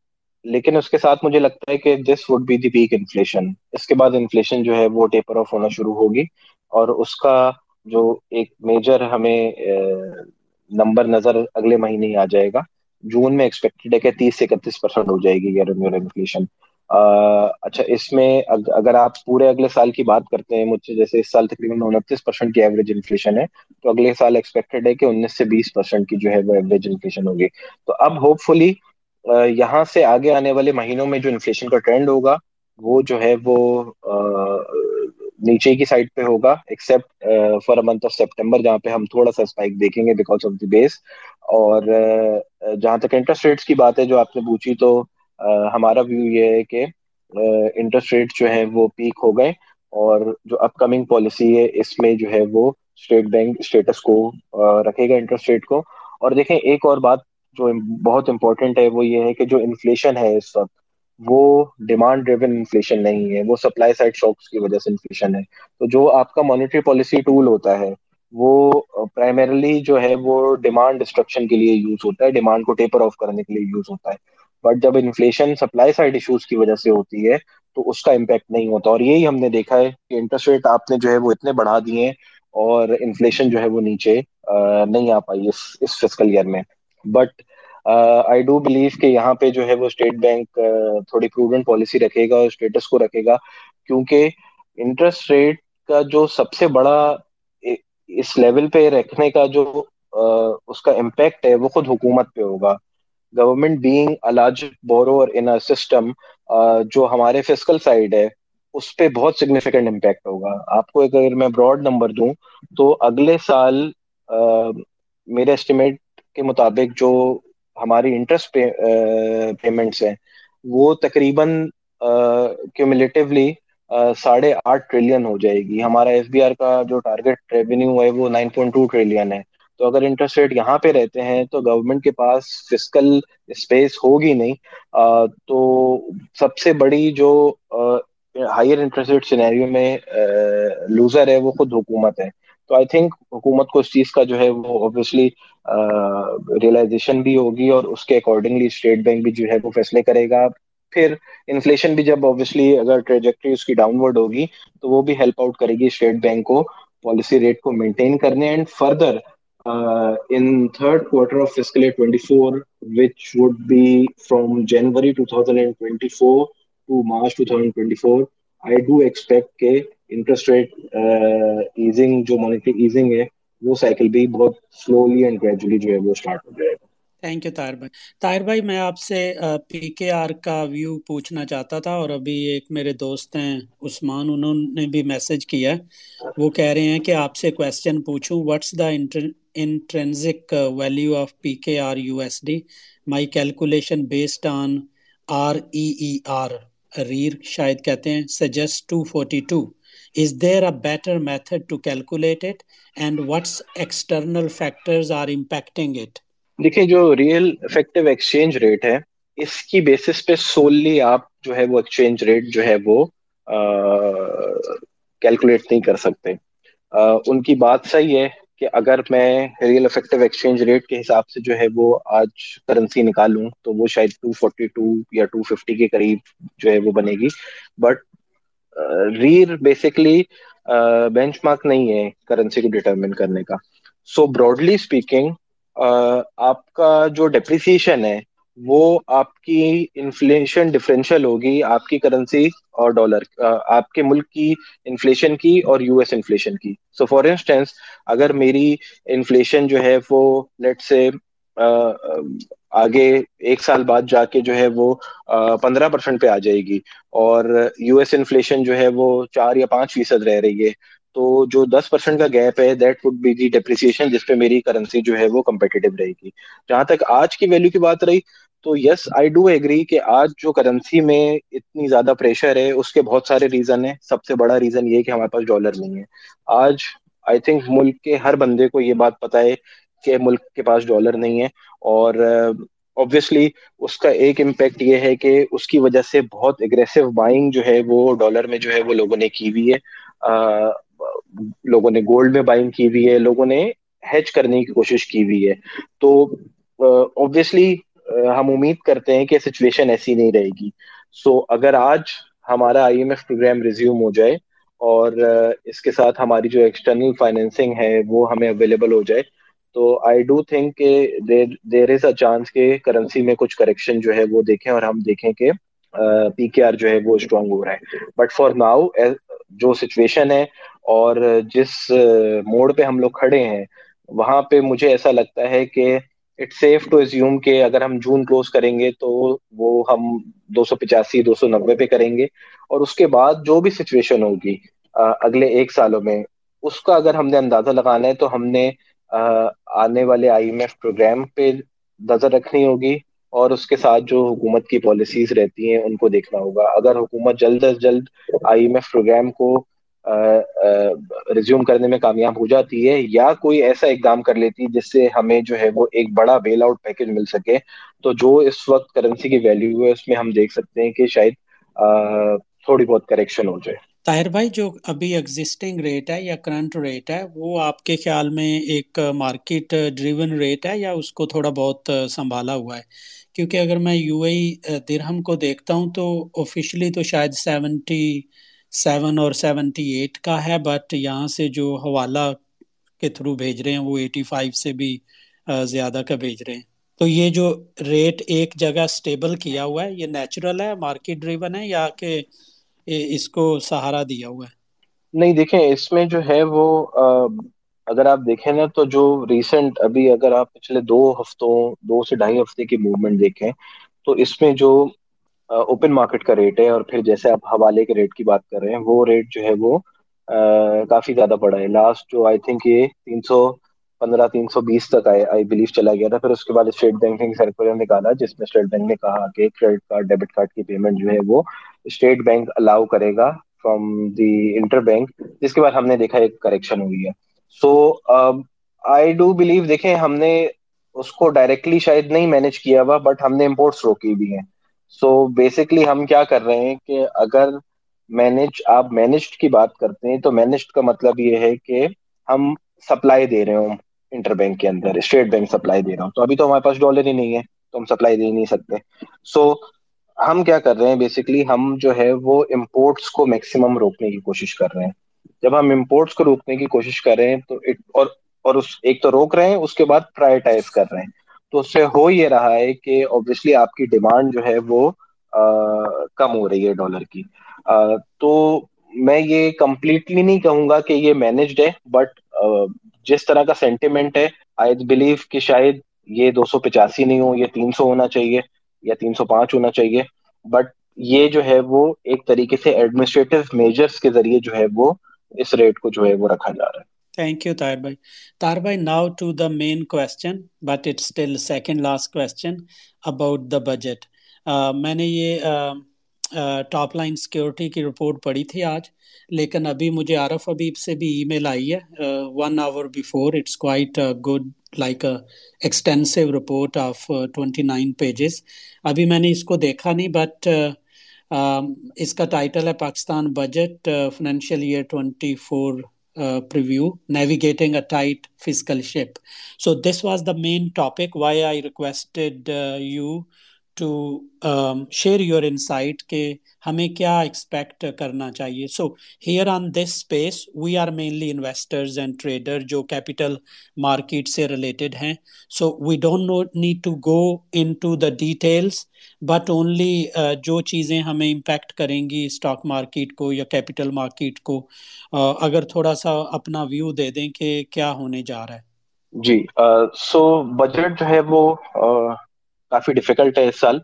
لیکن اس کے ساتھ مجھے لگتا ہے کہ this would be the peak inflation اس کے بعد انفلیشن جو ہے وہ ٹیپر آف ہونا شروع ہوگی اور اس کا جو ایک میجر ہمیں uh, نمبر نظر اگلے مہینے ہی آ جائے گا۔ جون میں ایکسپیکٹڈ ہے کہ تیس سے اکتیس پرسینٹ ہو جائے گی انفلیشن اچھا اس میں اگر آپ پورے اگلے سال کی بات کرتے ہیں، مجھ سے جیسے اس سال تقریباً انتیس پرسینٹ کی ایوریج انفلیشن ہے، تو اگلے سال ایکسپیکٹڈ ہے کہ انیس سے بیس پرسینٹ کی جو ہے وہ ایوریج انفلیشن ہوگی۔ تو اب ہوپ فلی یہاں سے آگے آنے والے مہینوں میں جو انفلیشن کا ٹرینڈ ہوگا، وہ جو ہے وہ نیچے کی سائڈ پہ ہوگا except for a month of September جہاں پہ ہم تھوڑا سا اسپائک دیکھیں گے بیکاز آف دی بیس اور جہاں تک انٹرسٹ ریٹس کی بات ہے جو آپ نے پوچھی، تو ہمارا ویو یہ ہے کہ انٹرسٹ ریٹ جو ہے وہ پیک ہو گئے اور جو اپ کمنگ پالیسی ہے، اس میں جو ہے وہ اسٹیٹ بینک اسٹیٹس کو رکھے گا انٹرسٹ ریٹ کو. اور دیکھیں، ایک اور بات جو بہت امپورٹنٹ ہے وہ یہ ہے کہ جو انفلیشن ہے اس وقت وہ ڈیمانڈ ڈریون انفلیشن نہیں ہے، وہ سپلائی سائڈ شاکس کی وجہ سے انفلیشن ہے۔ تو جو آپ کا مانیٹری پالیسی ٹول ہوتا ہے، وہ پرائمرلی جو ہے وہ ڈیمانڈ ڈسٹرکشن کے لیے یوز ہوتا ہے ڈیمانڈ کو ٹیپر آف کرنے کے لیے یوز ہوتا ہے۔ بٹ جب انفلیشن سپلائی سائڈ ایشوز کی وجہ سے ہوتی ہے، تو اس کا امپیکٹ نہیں ہوتا۔ اور یہی ہم نے دیکھا ہے کہ انٹرسٹ ریٹ آپ نے جو ہے وہ اتنے بڑھا دیے اور انفلیشن جو ہے وہ نیچے نہیں آ پائی اس اس فسکل ایئر میں۔ بٹ آئی ڈو بلیو کہ یہاں پہ جو ہے وہ اسٹیٹ بینک تھوڑی پروڈنٹ پالیسی رکھے گا اور اسٹیٹس کو رکھے گا، کیونکہ انٹرسٹ ریٹ کا جو سب سے بڑا اس لیول پہ رکھنے کا جو اس کا امپیکٹ ہے وہ خود حکومت پہ ہوگا۔ Government being large borrower in system جو ہمارے فزیکل سائڈ ہے، اس پہ بہت سگنیفیکینٹ امپیکٹ ہوگا۔ آپ کو اگر میں براڈ نمبر دوں تو اگلے سال میرے اسٹیمیٹ کے مطابق جو ہماری انٹرسٹ پیمنٹس ہیں۔ وہ تقریباً کیوملیٹیولی ساڑھے آٹھ ٹریلین ہو جائے گی۔ ہمارا ایس بی آر کا جو ٹارگیٹ ریونیو ہے وہ نائن پوائنٹ ٹو ٹریلین ہے۔ تو اگر انٹرسٹ ریٹ یہاں پہ رہتے ہیں تو گورنمنٹ کے پاس فزیکل اسپیس ہوگی نہیں۔ تو سب سے بڑی جو ہائر انٹرسٹ ریٹ سینیریو میں لوزر ہے وہ خود حکومت ہے۔ تو آئی تھنک حکومت کو اس چیز کا جو ہے وہ اوبیسلی ریئلائزیشن بھی ہوگی اور اس کے اکارڈنگلی اسٹیٹ بینک بھی جو ہے وہ فیصلے کرے گا۔ پھر انفلیشن بھی جب اوبیسلی اگر ٹریجیکٹری اس کی ڈاؤن ورڈ ہوگی تو وہ بھی ہیلپ آؤٹ کرے گی اسٹیٹ بینک کو پالیسی ریٹ کو مینٹین کرنے and further in third quarter of fiscal twenty four which would be from January two thousand and twenty four to March two thousand twenty four I do expect کہ interest rate easing جو monetary easing ہے، وہ cycle بھی بہت slowly and gradually جو ہے وہ start ہو جائے گا۔ تھینک یو طاہر بھائی طاہر بھائی میں آپ سے پی کے آر کا ویو پوچھنا چاہتا تھا اور ابھی ایک میرے دوست ہیں، عثمان، انہوں نے بھی میسج کیا ہے۔ وہ کہہ رہے ہیں کہ آپ سے کوشچن پوچھوں what's the intrinsic value of P K R U S D my calculation based on R E E R REER شاید کہتے ہیں suggest to forty two is there a better method to calculate it and what's external factors are impacting it دیکھیں، جو real effective exchange rate ہے، اس کی basis پہ solely آپ جو ہے وہ ایکسچینج ریٹ جو ہے وہ کیلکولیٹ نہیں کر سکتے۔ ان کی بات صحیح ہے کہ اگر میں ریئل افیکٹو ایکسچینج ریٹ کے حساب سے جو ہے وہ آج کرنسی نکالوں، تو وہ شاید 242 یا 250 کے قریب جو ہے وہ بنے گی۔ But REER basically benchmark نہیں ہے کرنسی کو ڈٹرمن کرنے کا. سو براڈلی اسپیکنگ آپ کا جو ڈپریسیشن ہے، وہ آپ کی انفلیشن ڈفرینشیل ہوگی آپ کی کرنسی اور ڈالر uh, آپ کے ملک کی انفلیشن کی اور یو ایس انفلیشن کی. سو فار انسٹینس اگر میری انفلیشن جو ہے وہ لیٹ سے آگے ایک سال بعد جا کے جو ہے وہ پندرہ پرسینٹ پہ آ جائے گی اور یو ایس انفلیشن جو ہے وہ چار یا پانچ فیصد رہ رہی ہے۔ تو جو دس پرسینٹ کا گیپ ہے that would be the depreciation جس پہ میری کرنسی جو ہے وہ کمپیٹیو رہے گی۔ جہاں تک آج کی ویلو کی بات رہی، تو یس آئی ڈو ایگری کہ آج جو کرنسی میں اتنی زیادہ پریشر ہے، اس کے بہت سارے ریزن ہیں۔ سب سے بڑا ریزن یہ کہ ہمارے پاس ڈالر نہیں ہے۔ آج آئی تھنک ملک کے ہر بندے کو یہ بات پتا ہے کہ ملک کے پاس ڈالر نہیں ہے اور آبویسلی اس کا ایک امپیکٹ یہ ہے کہ اس کی وجہ سے بہت اگریسو بائنگ جو ہے وہ ڈالر میں جو ہے وہ لوگوں نے کی ہوئی ہے۔ لوگوں نے گولڈ میں بائنگ کی ہوئی ہے، لوگوں نے ہیچ کرنے کی کوشش کی ہوئی ہے۔ تو اوبیسلی ہم امید کرتے ہیں کہ سچویشن ایسی نہیں رہے گی۔ سو اگر آج ہمارا I M F program resume ہو جائے اور اس کے ساتھ ہماری جو ایکسٹرنل فائنینسنگ ہے وہ ہمیں اویلیبل ہو جائے تو آئی ڈو تھنک کہ دیر از اے چانس کہ کرنسی میں کچھ کریکشن جو ہے وہ دیکھیں اور ہم دیکھیں کہ پی کے آر جو ہے وہ اسٹرانگ ہو رہا ہے۔ بٹ فار ناؤ جو سچویشن ہے اور جس موڑ پہ ہم لوگ کھڑے ہیں، وہاں پہ مجھے ایسا لگتا ہے کہ اٹ سیف ٹو ایزیوم کہ اگر ہم جون کلوز کریں گے تو وہ ہم دو سو پچاسی، دو سو نبے پہ کریں گے۔ اور اس کے بعد جو بھی سچویشن ہوگی اگلے ایک سالوں میں، اس کا اگر ہم نے اندازہ لگانا ہے تو ہم نے آنے والے آئی ایم ایف پروگرام پہ نظر رکھنی ہوگی اور اس کے ساتھ جو حکومت کی پالیسیز رہتی ہیں ان کو دیکھنا ہوگا۔ اگر حکومت جلد از جلد آئی ایم ایف پروگرام کو ریزیوم کرنے میں کامیاب ہو جاتی ہے یا کوئی ایسا اقدام کر لیتی ہے جس سے ہمیں جو ہے وہ ایک بڑا بیل آؤٹ پیکج مل سکے، تو جو اس وقت کرنسی کی ویلیو ہے، اس میں ہم دیکھ سکتے ہیں کہ شاید تھوڑی بہت کریکشن ہو جائے۔ طاہر بھائی، جو ابھی ایگزسٹنگ ریٹ ہے یا کرنٹ ریٹ ہے، وہ آپ کے خیال میں ایک مارکیٹ ڈریون ریٹ ہے یا اس کو تھوڑا بہت سنبھالا ہوا ہے؟ کیونکہ اگر میں یو اے درہم کو دیکھتا ہوں تو آفیشلی تو شاید سیونٹی سیون اور سیونٹی ایٹ کا ہے بٹ یہاں سے جو حوالہ کے تھرو بھیج رہے ہیں، وہ ایٹی فائیو سے بھی زیادہ کا بھیج رہے ہیں۔ تو یہ جو ریٹ ایک جگہ سٹیبل کیا ہوا ہے، یہ نیچرل ہے مارکیٹ ڈریون ہے یا کہ اس کو سہارا دیا ہوا ہے۔ نہیں، دیکھیں، اس میں جو ہے وہ اگر آپ دیکھیں نا، تو جو ریسنٹ ابھی اگر آپ پچھلے دو ہفتوں، دو سے ڈھائی ہفتے کی موومنٹ دیکھیں، تو اس میں جو اوپن مارکیٹ کا ریٹ ہے اور پھر جیسے آپ حوالے کے ریٹ کی بات کر رہے ہیں، وہ ریٹ جو ہے وہ کافی زیادہ بڑا ہے۔ لاسٹ جو آئی تھنک یہ تین سو پندرہ تین سو بیس تک آئے آئی بلیو چلا گیا تھا، پھر اس کے بعد اسٹیٹ بینک نے سرکولر نکالا، جس میں اسٹیٹ بینک نے کہا کہ کریڈٹ کارڈ ڈیبٹ کارڈ کی پیمنٹ جو ہے وہ اسٹیٹ بینک الاؤ کرے گا فرام دی انٹر بینک جس کے بعد ہم نے دیکھا ایک کریکشن ہوئی ہے۔ سو آئی ڈو بلیو دیکھیں، ہم نے اس کو ڈائریکٹلی شاید نہیں مینج کیا ہوا بٹ ہم نے امپورٹس روکی بھی ہیں۔ سو بیسکلی ہم کیا کر رہے ہیں کہ اگر مینج آپ مینجڈ کی بات کرتے ہیں، تو مینجڈ کا مطلب یہ ہے کہ ہم سپلائی دے رہے ہوں انٹر بینک کے اندر، اسٹیٹ بینک سپلائی دے رہا ہوں۔ تو ابھی تو ہمارے پاس ڈالر ہی نہیں ہے، تو ہم سپلائی دے نہیں سکتے۔ سو ہم کیا کر رہے ہیں؟ بیسکلی ہم جو ہے وہ امپورٹس کو میکسیمم روکنے کی کوشش کر رہے ہیں۔ جب ہم امپورٹس کو روکنے کی کوشش کر رہے ہیں تو اور اور اس، ایک تو روک رہے ہیں، اس کے بعد پرائرٹائز کر رہے ہیں۔ تو اس سے ہو یہ رہا ہے کہ آبویسلی آپ کی ڈیمانڈ جو ہے وہ کم ہو رہی ہے ڈالر کی۔ تو میں یہ کمپلیٹلی نہیں کہوں گا کہ یہ مینجڈ ہے بٹ uh, جس طرح کا سینٹیمنٹ ہے آئی بلیو کہ شاید یہ دو سو پچاسی نہیں ہو، یہ تین سو ہونا چاہیے یا تین سو پانچ ہونا چاہیے. بٹ یہ جو ہے وہ ایک طریقے سے ایڈمنسٹریٹو میجرس کے ذریعے جو ہے وہ اس ریٹ کو جو ہے وہ رکھا جا رہا ہے. تھینک یو تار بھائی تار بھائی now to the main question but it still second last question about the budget میں نے یہ ٹاپ لائن سیکورٹی کی رپورٹ پڑھی تھی آج، لیکن ابھی مجھے عارف حبیب سے بھی ای میل آئی ہے one hour before it's quite good like extensive report of twenty nine pages ابھی میں نے اس کو دیکھا نہیں بٹ اس کا ٹائٹل ہے Pakistan budget financial year twenty four preview navigating a tight fiscal ship so this was the main topic why I requested you to share your insight کہ ہمیں کیا ایکسپیکٹ کرنا چاہیے so here on this space we are mainly investors and trader جو capital market سے related ہیں so we don't no need to go into the details but only جو چیزیں ہمیں امپیکٹ کریں گی اسٹاک مارکیٹ کو یا کیپیٹل مارکیٹ کو اگر تھوڑا سا اپنا ویو دے دیں کہ کیا ہونے جا رہا ہے جی سو بجٹ جو ہے وہ کافی ڈیفیکلٹ ہے اس سال۔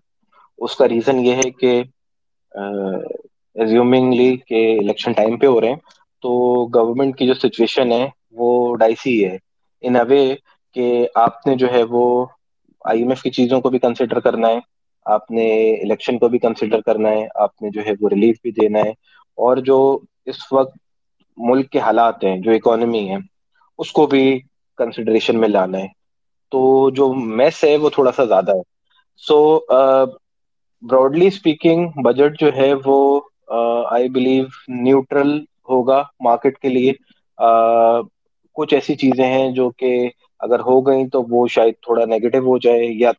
اس کا ریزن یہ ہے کہ ایزیومنگلی کہ الیکشن ٹائم پہ ہو رہے ہیں، تو گورنمنٹ کی جو سچویشن ہے، وہ ڈائسی ہے۔ ان اے وے کہ آپ نے جو ہے وہ آئی ایم ایف کی چیزوں کو بھی کنسیڈر کرنا ہے، آپ نے الیکشن کو بھی کنسیڈر کرنا ہے، آپ نے جو ہے وہ ریلیف بھی دینا ہے۔ اور جو اس وقت ملک کے حالات ہیں، جو اکانومی ہے اس کو بھی کنسیڈریشن میں لانا ہے۔ تو جو میس ہے، وہ تھوڑا سا زیادہ ہے۔ سو براڈلی اسپیکنگ بجٹ جو ہے وہ آئی بلیو نیوٹرل ہوگا مارکیٹ کے لیے. Uh, کچھ ایسی چیزیں ہیں جو کہ اگر ہو گئیں تو وہ شاید تھوڑا نیگیٹو ہو جائے یا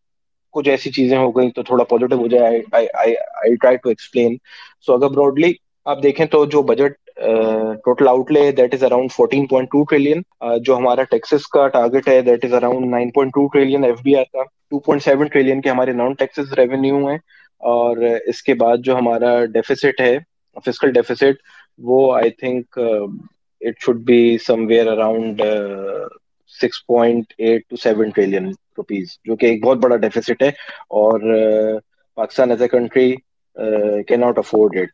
کچھ ایسی چیزیں ہو گئیں تو تھوڑا پازیٹیو ہو جائے. ٹرائی ٹو ایکسپلین سو اگر براڈلی آپ دیکھیں تو جو budget total outlay that is around fourteen point two trillion جو ہمارا ٹیکسس کا ٹارگیٹ ہے، that is around nine point two trillion F B I کا، ٹو پوائنٹ سیون ٹریلین کے ہمارے نان ٹیکسز ریونیو ہیں، اور اس کے بعد جو ہمارا ڈیفیسٹ ہے فزیکل ڈیفیسٹ وہ I think it should be somewhere around six point eight to seven trillion rupees جو کہ ایک بہت بڑا ڈیفیسٹ ہے، اور پاکستان ایز اے کنٹری کی not afford it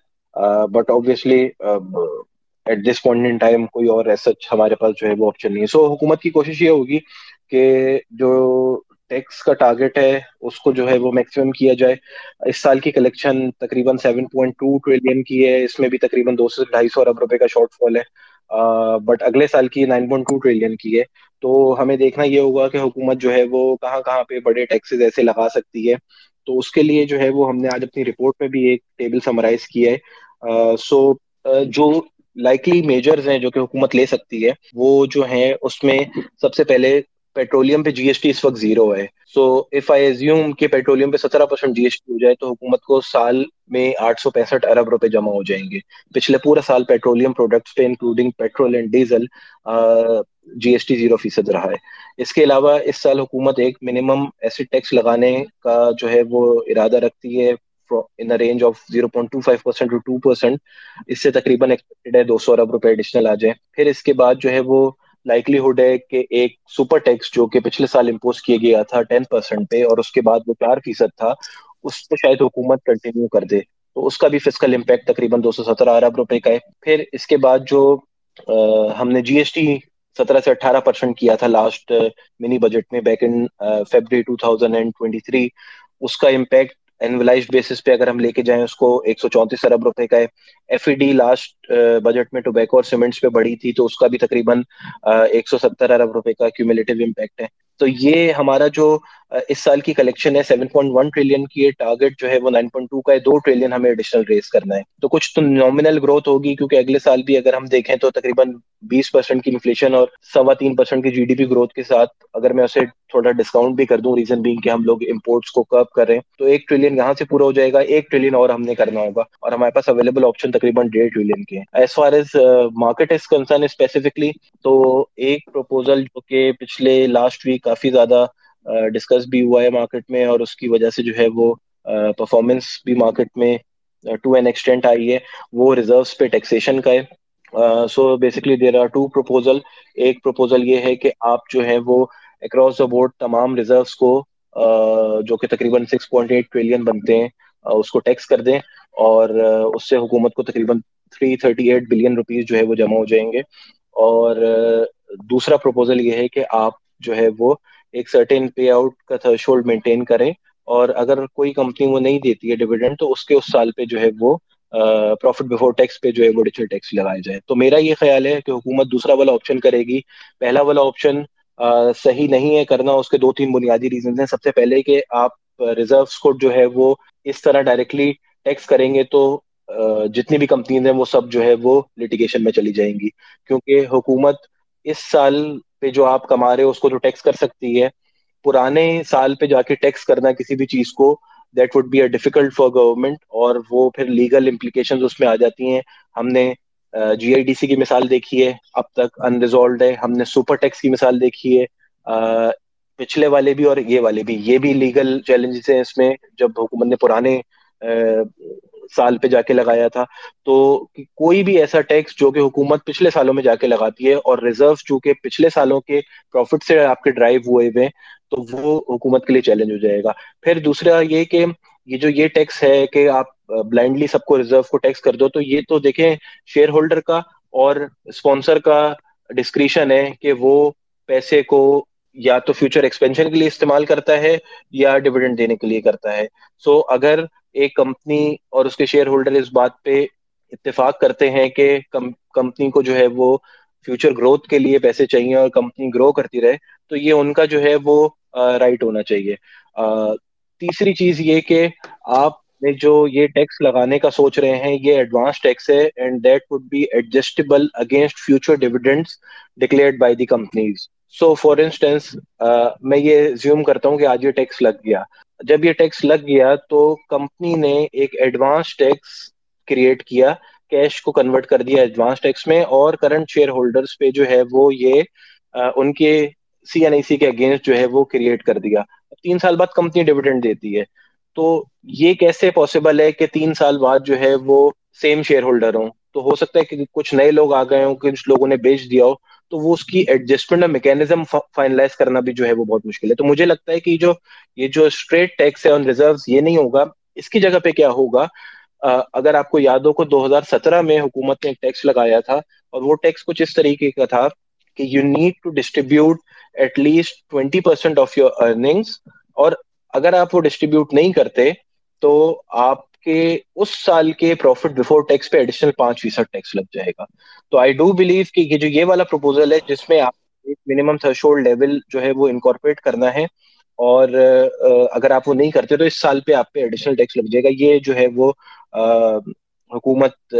but obviously at this point in time کوئی اور ایسا ہمارے پاس جو ہے وہ آپشن نہیں ہے. سو حکومت کی کوشش یہ ہوگی کہ جو ٹیکس کا ٹارگیٹ ہے، اس کو جو ہے وہ میکسیمم کیا جائے. اس سال کی کلیکشن تقریباً سیون پوائنٹ ٹو ٹریلین کی ہے، اس میں بھی تقریباً دو سے ڈھائی سو ارب روپے کا شارٹ فال ہے. Uh, بٹ اگلے سال کی نائن پوائنٹ ٹو ٹریلین کی ہے. تو ہمیں دیکھنا یہ ہوگا کہ حکومت جو ہے وہ کہاں کہاں پہ بڑے ٹیکسز ایسے لگا سکتی ہے. تو اس کے لیے جو ہے وہ ہم نے آج اپنی رپورٹ میں بھی ایک ٹیبل سمرائز کیا ہے۔ سو جو لائکلی میجرز ہیں جو کہ حکومت لے سکتی ہے، وہ جو ہیں اس میں سب سے پہلے پیٹرولیم پہ جی ایس ٹی اس وقت زیرو ہے۔ سو اف آئی ایزیوم کہ پیٹرولیم پہ سترہ پرسینٹ جی ایس ٹی ہو جائے تو حکومت کو سال میں آٹھ سو پینسٹھ ارب روپے جمع ہو جائیں گے۔ پچھلے پورا سال پیٹرولیم پروڈکٹس پہ including petrol and diesel G S T zero فیصد رہا ہے۔ اس کے علاوہ اس سال حکومت ایک منیمم ایسڈ ٹیکس لگانے کا جو ہے وہ ارادہ رکھتی ہے in range of zero point two five percent to percent اس سے تقریباً ایکسپیکٹڈ ہے دو سو ارب روپے ایڈیشنل آ جائیں۔ پھر اس کے بعد جو ہے وہ لائکلیہڈ ہے کہ ایک سپر ٹیکس جو کہ پچھلے سال امپوز کیا گیا تھا ٹین پرسینٹ پہ اور اس کے بعد وہ چار فیصد تھا، اس پہ شاید حکومت کنٹینیو کر دے۔ تو اس کا بھی فزیکل امپیکٹ تقریباً دو سو سترہ ارب روپے کا ہے۔ پھر اس کے بعد جو ہم نے جی ایس ٹی سترہ سے اٹھارہ پرسینٹ کیا تھا لاسٹ منی بجٹ میں back in February two thousand and twenty three اس کا امپیکٹ اینولاز بیسس پہ اگر ہم لے کے جائیں، اس کو ایک سو چونتیس ارب روپے کا ہے. F E D last budget میں ٹوبیکو اور سیمنٹس پہ بڑھی تھی، تو اس کا بھی تقریباً uh, ایک سو ستر ارب روپے کا کیومولیٹو امپیکٹ ہے. تو یہ ہمارا جو اس سال کی کلیکشن ہے سیون پوائنٹ ون ٹریلین کی ٹارگیٹ جو ہے وہ نائن پوائنٹ ٹو کا ہے، دو ٹریلین ہمیں ایڈیشنل ریز کرنا ہے۔ تو کچھ تو نامنل گروتھ ہوگی، کیونکہ اگلے سال بھی اگر ہم دیکھیں تو تقریباً بیس پرسینٹ کی انفلیشن اور سوا تین پرسینٹ کی جی ڈی پی گروتھ کے ساتھ اگر میں اسے تھوڑا ڈسکاؤنٹ بھی کر دوں ریزن بھی کہ ہم لوگ امپورٹس کو کب کر رہے ہیں۔ تو ایک ٹریلین یہاں سے پورا ہو جائے گا، ایک ٹریلین اور ہم نے کرنا ہوگا۔ اور ہمارے پاس اویلیبل آپشن تقریباً ڈیڑھ ٹریلین کے ہیں۔ As far as market is concern specifically تو ایک پروپوزل جو کہ پچھلے لاسٹ ویک کافی زیادہ ڈسکس بھی ہوا ہے مارکیٹ میں اور اس کی وجہ سے جو ہے وہ پرفارمنس بھی مارکیٹ میں ٹو این ایکسٹینٹ آئی ہے۔ وہ ریزروس پہ ٹیکسیشن کا ہے۔ So basically there are two proposal ایک پروپوزل یہ ہے کہ آپ جو ہے وہ اکراس دا بورڈ تمام ریزروس کو جو کہ تقریباً سکس پوائنٹ ایٹ ٹریلین بنتے ہیں اس کو ٹیکس کر دیں اور اس سے حکومت کو تقریباً three thirty eight billion rupees جو ہے وہ جمع ہو جائیں گے۔ اور دوسرا پروپوزل یہ ہے کہ آپ جو ہے وہ ایک سرٹین پے آؤٹ کا تھرشولڈ مینٹین کریں اور اگر کوئی کمپنی وہ نہیں دیتی ہے ڈویڈنڈ تو اس کے اس سال پہ جو ہے وہ پروفٹ بفور ٹیکس پہ جو ہے وہ ڈیجیٹل ٹیکس لگائے جائے۔ تو میرا یہ خیال ہے کہ حکومت دوسرا والا آپشن کرے گی۔ پہلا والا آپشن صحیح نہیں ہے کرنا، اس کے دو تین بنیادی ریزنز ہیں۔ سب سے پہلے کہ آپ ریزروس کو جو ہے وہ اس طرح ڈائریکٹلی ٹیکس کریں گے تو جتنی بھی کمپنیز ہیں وہ سب جو ہے وہ لٹیگیشن میں چلی جائیں گی۔ کیونکہ حکومت اس سال پہ جو آپ کما رہے ہو، اس کو تو ٹیکس کر سکتی ہے۔ پرانے سال پہ جا کے ٹیکس کرنا کسی بھی چیز کو that would be a difficult for government اور وہ پھر لیگل امپلیکیشن اس میں آ جاتی ہیں۔ ہم نے جی آئی ڈی سی کی مثال دیکھی ہے، اب تک انریزالوڈ ہے۔ ہم نے سپر ٹیکس کی مثال دیکھی ہے۔ پچھلے والے بھی اور یہ والے بھی۔ یہ بھی لیگل چیلنجز ہیں اس میں۔ جب حکومت نے پرانے سال پہ جا کے لگایا تھا۔ تو کوئی بھی ایسا ٹیکس جو کہ حکومت پچھلے سالوں میں جا کے لگاتی ہے اور ریزرو چونکہ پچھلے سالوں کے پروفٹ سے آپ کے ڈرائیو ہوئے ہوئے تو وہ حکومت کے لیے چیلنج ہو جائے گا۔ پھر دوسرا یہ کہ یہ جو یہ ٹیکس ہے کہ آپ بلائنڈلی سب کو ریزرو کو ٹیکس کر دو تو یہ تو دیکھیں شیئر ہولڈر کا اور اسپانسر کا ڈسکریشن ہے کہ وہ پیسے کو یا تو فیوچر ایکسپینشن کے لیے استعمال کرتا ہے یا ڈویڈنڈ دینے کے لیے کرتا ہے۔ سو so, اگر ایک کمپنی اور اس کے شیئر ہولڈر اس بات پہ اتفاق کرتے ہیں کہ کمپنی کو جو ہے وہ فیوچر گروتھ کے لیے پیسے چاہیے اور کمپنی گرو کرتی رہے تو یہ ان کا جو ہے وہ رائٹ ہونا چاہیے۔ تیسری چیز یہ کہ آپ نے جو یہ ٹیکس لگانے کا سوچ رہے ہیں یہ ایڈوانس ٹیکس ہے and that would be adjustable against future dividends declared by the companies so for instance میں یہ زیوم کرتا ہوں کہ آج یہ ٹیکس لگ گیا۔ جب یہ ٹیکس لگ گیا تو کمپنی نے ایک ایڈوانس ٹیکس کریٹ کیا کیش کو کنورٹ کر دیا ایڈوانس ٹیکس میں، اور کرنٹ شیئر ہولڈرس پہ جو ہے وہ یہ ان کے سی این آئی سی کے اگینسٹ جو ہے وہ کریٹ کر دیا۔ تین سال بعد کمپنی ڈویڈنڈ دیتی ہے۔ تو یہ کیسے پاسبل ہے کہ تین سال بعد جو ہے وہ سیم شیئر ہولڈر ہوں؟ تو ہو سکتا ہے کہ کچھ نئے لوگ آ گئے ہوں، کچھ لوگوں نے بیچ دیا ہو۔ تو وہ اس کی ایڈجسٹمنٹ میکینزم فائنلائز کرنا بھی جو ہے وہ بہت مشکل ہے۔ تو مجھے لگتا ہے کہ جو یہ جو اسٹریٹ ٹیکس ہے آن ریزرو یہ نہیں ہوگا۔ اس کی جگہ پہ کیا ہوگا؟ اگر آپ کو یاد ہو کو دو ہزار سترہ میں حکومت نے ایک ٹیکس لگایا تھا اور وہ ٹیکس کچھ اس طریقے کا تھا کہ you need to distribute at least twenty percent of your earnings اور اگر آپ وہ ڈسٹریبیوٹ نہیں کرتے تو آپ کے اس سال کے پروفٹ بفور ٹیکس پہ ایڈیشنل پانچ فیصد ٹیکس لگ جائے گا۔ تو آئی ڈو بلیو کہ یہ جو یہ والا پروپوزل ہے، جس میں آپ ایک منیمم تھرشولڈ لیول جو ہے وہ انکارپوریٹ کرنا ہے، اور اگر آپ وہ نہیں کرتے تو اس سال پہ آپ پہ ایڈیشنل ٹیکس لگ جائے گا۔ یہ جو ہے وہ حکومت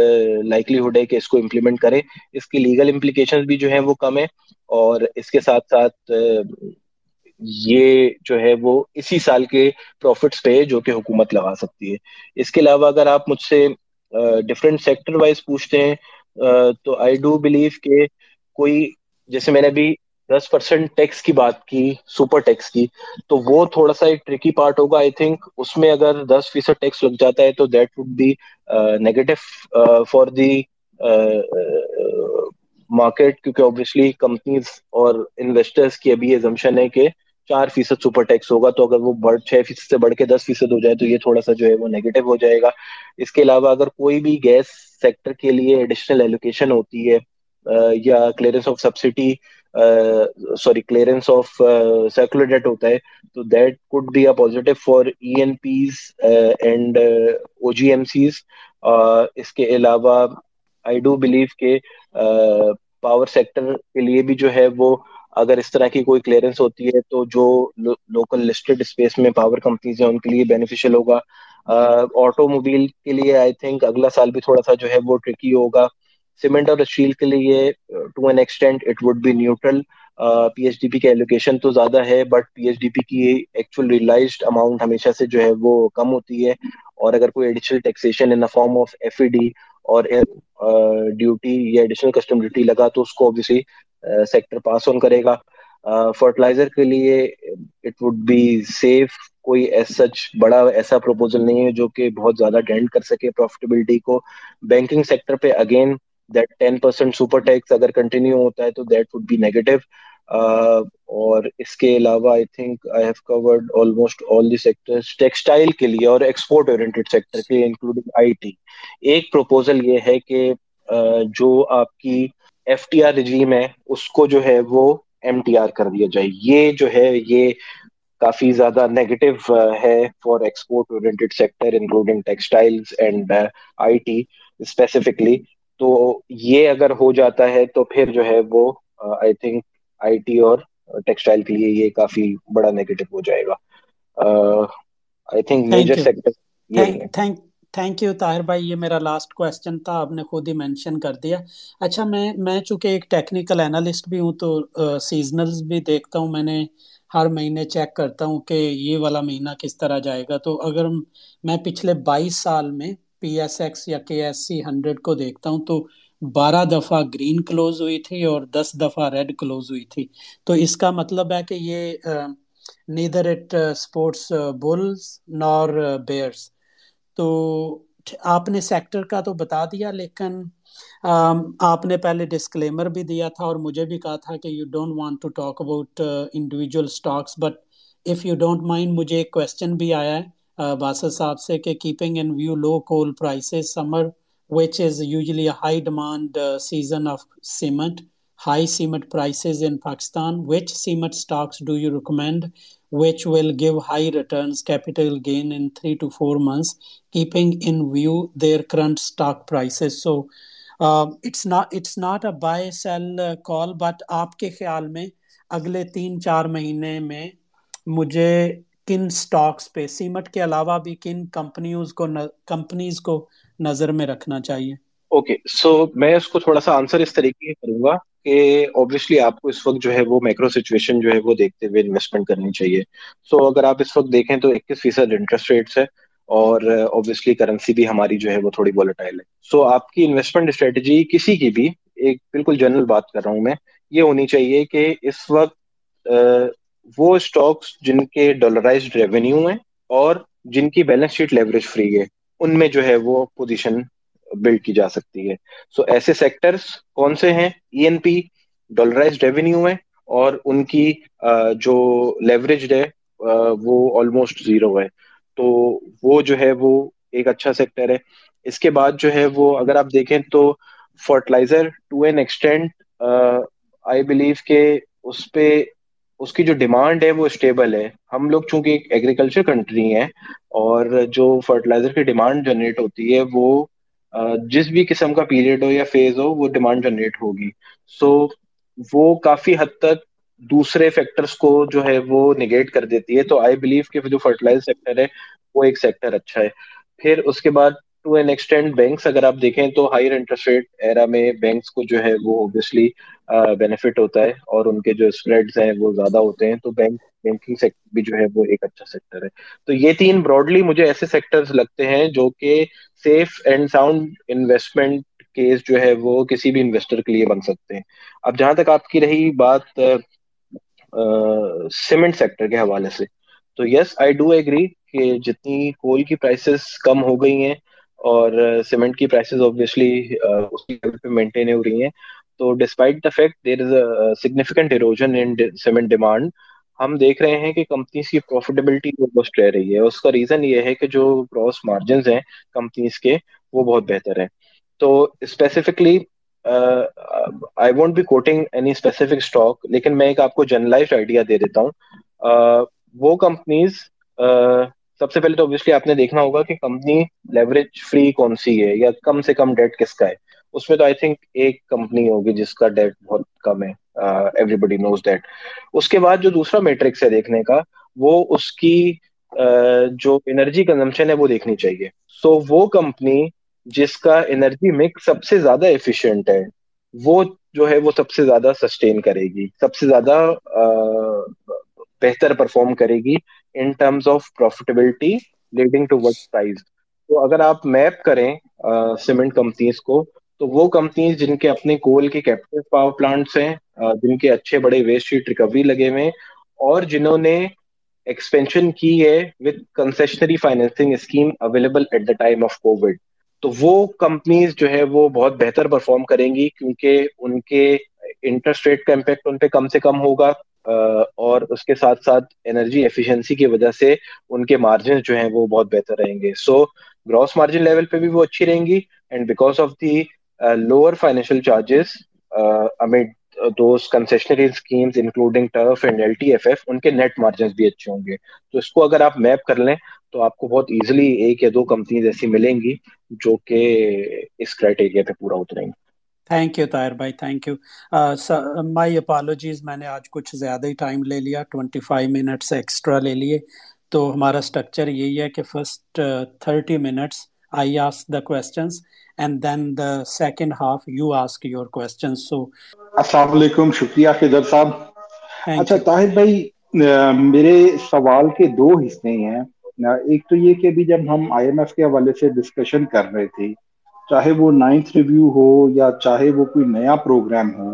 لائکلی ہوڈ ہے کہ اس کو امپلیمنٹ کرے۔ اس کی لیگل امپلیکیشن بھی جو ہیں وہ کم ہے اور اس کے ساتھ ساتھ یہ جو ہے وہ اسی سال کے پروفٹس پہ جو کہ حکومت لگا سکتی ہے۔ اس کے علاوہ اگر آپ مجھ سے ڈفرینٹ سیکٹر وائز پوچھتے ہیں تو آئی ڈو بلیو کہ کوئی، جیسے میں نے ابھی دس پرسینٹ ٹیکس کی بات کی سپر ٹیکس کی، تو وہ تھوڑا سا ایک ٹرکی پارٹ ہوگا۔ آئی تھنک اس میں اگر دس فیصد ٹیکس لگ جاتا ہے تو that would be negative for the market کیونکہ آبویسلی کمپنیز اور انویسٹرس کی ابھی ایزمشن ہے کہ چار فیصد سپر ٹیکس ہوگا تو اگر وہ بڑھ چھ فیصد سے بڑھ کے دس فیصد ہو جائے تو یہ تھوڑا سا جو ہے وہ نیگیٹو ہو جائے گا۔ اس کے علاوہ اگر کوئی بھی گیس سیکٹر کے لیے ایڈیشنل ایلوکیشن ہوتی ہے یا clearance of subsidy sorry clearance of circular debt ہوتا ہے تو that could be a positive for E N Ps and O G M Cs اس کے علاوہ آئی ڈو بلیو کہ پاور سیکٹر کے لیے بھی جو ہے وہ uh, اگر اس طرح کی کوئی کلیئرنس ہوتی ہے تو جو لوکل لسٹڈ اسپیس میں پاور کمپنیز ہیں ان کے لیے بینیفیشل ہوگا۔ آٹو موبائل کے لیے آئی تھنک اگلا سال بھی تھوڑا سا جو ہے وہ ٹرکی ہوگا۔ سیمنٹ اور اسٹیل کے لیے to an extent it would be neutral P H D P کی ایلوکیشن تو زیادہ ہے but P H D P کی ایکچوئل ریئلائزڈ اماؤنٹ ہمیشہ سے جو ہے وہ کم ہوتی ہے۔ اور اگر کوئی additional taxation in form of F E D اور ڈیوٹی یا ایڈیشنل کسٹم ڈیوٹی لگا تو اس کو اوبیسلی سیکٹر پاس آن کرے گا فرٹیلائزر کے لیے اٹ وڈ بی سیف کوئی ایس سچ بڑا ایسا پروپوزل نہیں ہے جو کہ بہت زیادہ ڈینڈ کر سکے پروفیٹیبلٹی کو بینکنگ سیکٹر پہ again that ten percent super tax اگر کنٹینیو ہوتا ہے تو دیٹ وڈ بی نیگیٹو اور اس کے علاوہ I think I have covered almost all the sector textile کے لیے اور ایکسپورٹ اورینٹیڈ سیکٹر کے لیے انکلوڈنگ آئی ٹی ایک پروپوزل یہ ہے کہ جو آپ کی ایف ٹی آر رجیم ہے اس کو جو ہے وہ ایم ٹی آر کر دیا جائے۔ یہ جو ہے یہ کافی زیادہ نیگیٹو ہے for export oriented sector including textile and I T specifically تو یہ اگر ہو جاتا ہے تو پھر جو ہے وہ آئی تھنک آئی ٹی اور ٹیکسٹائل کے لیے یہ کافی بڑا نیگیٹو ہو جائے گا۔ I think major sector thank you Tahir بھائی یہ میرا لاسٹ کوشچن تھا آپ نے خود ہی مینشن کر دیا اچھا میں میں چونکہ ایک ٹیکنیکل اینالسٹ بھی ہوں تو سیزنلز بھی دیکھتا ہوں میں نے ہر مہینے چیک کرتا ہوں کہ یہ والا مہینہ کس طرح جائے گا تو اگر میں پچھلے بائیس سال میں پی ایس ایکس یا کے ایس سی ہنڈریڈ کو دیکھتا ہوں تو بارہ دفعہ گرین کلوز ہوئی تھی اور دس دفعہ ریڈ کلوز ہوئی تھی تو اس کا مطلب ہے کہ یہ neither it supports bulls nor bears تو آپ نے سیکٹر کا تو بتا دیا، لیکن آپ نے پہلے ڈسکلیمر بھی دیا تھا اور مجھے بھی کہا تھا کہ you don't want to talk about individual stocks but if you don't mind مجھے ایک کوشچن بھی آیا ہے باسط صاحب سے کہ keeping in view low coal prices summer which is usually high demand season of cement high cement prices in Pakistan which cement stocks do you recommend which will give high returns capital gain in 3 to 4 months keeping in view their current stock prices. So uh, it's not it's not a buy sell uh, call but آپ کے خیال میں اگلے تین چار مہینے میں مجھے کن سٹاکس پہ سیمٹ کے علاوہ بھی کن کمپنیز کو کمپنیز کو نظر میں رکھنا چاہیے اوکے سو میں اس کو تھوڑا سا آنسر اس طریقے کروں گا کہ اوبیسلی آپ کو اس وقت جو ہے وہ مائکرو سچویشن جو ہے وہ دیکھتے ہوئے انویسٹمنٹ کرنی چاہیے۔ سو اگر آپ اس وقت دیکھیں تو اکیس فیصد انٹرسٹ ریٹس ہے اور اوبیسلی کرنسی بھی ہماری جو ہے وہ تھوڑی ولیٹائل ہے۔ سو آپ کی انویسٹمنٹ اسٹریٹجی کسی کی بھی، ایک بالکل جنرل بات کر رہا ہوں میں، یہ ہونی چاہیے کہ اس وقت وہ اسٹاکس جن کے ڈالرائزڈ ریونیو ہیں اور جن کی بیلنس شیٹ لیوریج فری ہے، ان میں جو ہے وہ پوزیشن بلڈ کی جا سکتی ہے۔ سو so, ایسے سیکٹرز کون سے ہیں؟ E N P dollarised revenue ہے اور ان کی جو لیوریج ہے وہ آلموسٹ زیرو ہے۔ تو وہ جو ہے وہ ایک اچھا سیکٹر ہے۔ اس کے بعد جو ہے وہ اگر آپ دیکھیں تو fertiliser to an extent I believe کہ اس پہ اس کی جو ڈیمانڈ ہے وہ اسٹیبل ہے۔ ہم لوگ چونکہ ایک ایگریکلچر کنٹری ہیں اور جو فرٹیلائزر کی ڈیمانڈ جنریٹ ہوتی ہے وہ جس بھی قسم کا پیریڈ ہو یا فیز ہو، وہ ڈیمانڈ جنریٹ ہوگی۔ سو وہ کافی حد تک دوسرے فیکٹرس کو جو ہے وہ نگیٹ کر دیتی ہے۔ تو آئی بلیو کہ جو فرٹیلائز سیکٹر ہے، وہ ایک سیکٹر اچھا ہے۔ پھر اس کے بعد ٹو این ایکسٹینڈ بینکس اگر آپ دیکھیں تو ہائر انٹرسٹ ریٹ ایرا میں بینکس کو جو ہے وہ اوبیسلی بینیفٹ ہوتا ہے اور ان کے جو اسپریڈز ہیں وہ زیادہ ہوتے ہیں تو بینک بینکنگ سیکٹر بھی جو ہے وہ ایک اچھا سیکٹر ہے۔ تو یہ تین براڈلی مجھے ایسے سیکٹر لگتے ہیں جو کہ safe and sound investment case جو ہے وہ کسی بھی انویسٹر کے لیے بن سکتے ہیں۔ اب جہاں تک آپ کی رہی بات سیمنٹ سیکٹر کے حوالے سے، تو یس آئی ڈو ایگری کہ جتنی کول کی پرائسز کم ہو گئی ہیں اور uh, سیمنٹ کی پرائسز آبویسلی uh, اسی لیول پہ مینٹین ہو رہی ہیں۔ تو despite the fact there is a significant erosion in cement demand ہم دیکھ رہے ہیں کہ کمپنیز کی پروفیٹیبلٹی روبسٹ رہ رہی ہے۔ اس کا ریزن یہ ہے کہ جو گراس مارجنز ہیں کمپنیز کے، وہ بہت بہتر ہیں۔ تو specifically I won't be quoting any specific stock لیکن میں ایک آپ کو جرنلائز آئیڈیا دے دیتا ہوں۔ uh, وہ کمپنیز سب سے پہلے تو اوبیسلی آپ نے دیکھنا ہوگا کہ کمپنی لیوریج فری کون سی ہے یا کم سے کم ڈیٹ کس کا ہے۔ اس میں تو آئی تھنک ایک کمپنی ہوگی جس کا ڈیٹ بہت کم ہے۔ ایوری بڈی نوز ڈیٹ اس کے بعد جو دوسرا میٹرکس ہے دیکھنے کا، وہ اس کی جو انرجی کنزمپشن ہے وہ دیکھنی چاہیے۔ سو وہ کمپنی جس کا انرجی مکس سب سے زیادہ ایفیشینٹ ہے، وہ جو ہے وہ سب سے زیادہ سسٹین کرے گی، سب سے زیادہ بہتر پرفارم کرے گی۔ In terms of profitability leading to what price تو اگر آپ میپ کریں سیمنٹ کمپنیز کو، تو وہ کمپنیز جن کے اپنے کول کے کیپٹل پاور پلانٹس ہیں جن کے اچھے بڑے ویسٹ ہیٹ ریکوری لگے ہوئے اور جنہوں نے ایکسپینشن کی ہے with concessionary financing scheme available at the time of COVID تو وہ کمپنیز جو ہے وہ بہت بہتر پرفارم کریں گی کیونکہ ان کے انٹرسٹ ریٹ کا امپیکٹ ان پہ کم سے کم ہوگا۔ اور اس کے ساتھ ساتھ انرجی ایفیشنسی کی وجہ سے ان کے مارجن جو ہیں وہ بہت بہتر رہیں گے۔ سو گراس مارجن لیول پہ بھی وہ اچھی رہیں گی and because of the lower financial charges amid those concessionary schemes including TERF and L T F F ان کے نیٹ مارجنس بھی اچھے ہوں گے۔ تو اس کو اگر آپ میپ کر لیں تو آپ کو بہت ایزیلی ایک یا دو کمپنیز ایسی ملیں گی جو کہ اس کرائٹیریا پہ پورا اتریں گی۔ تھینک یو طاہر بھائی تھینک یو مائی اپالوجیز میں نے آج کچھ زیادہ ہی ٹائم لے لیا ٹوینٹی فائیو منٹس ایکسٹرا لے لیے تو ہمارا اسٹرکچر یہی ہے کہ first thirty minutes I ask the questions and then the second half you ask your question so السلام علیکم شکریہ خضر صاحب اچھا طاہر بھائی میرے سوال کے دو حصے ہیں ایک تو یہ کہ ابھی جب ہم آئی ایم ایف کے حوالے سے ڈسکشن کر رہے تھے چاہے وہ نائنتھ ریویو ہو یا چاہے وہ کوئی نیا پروگرام ہو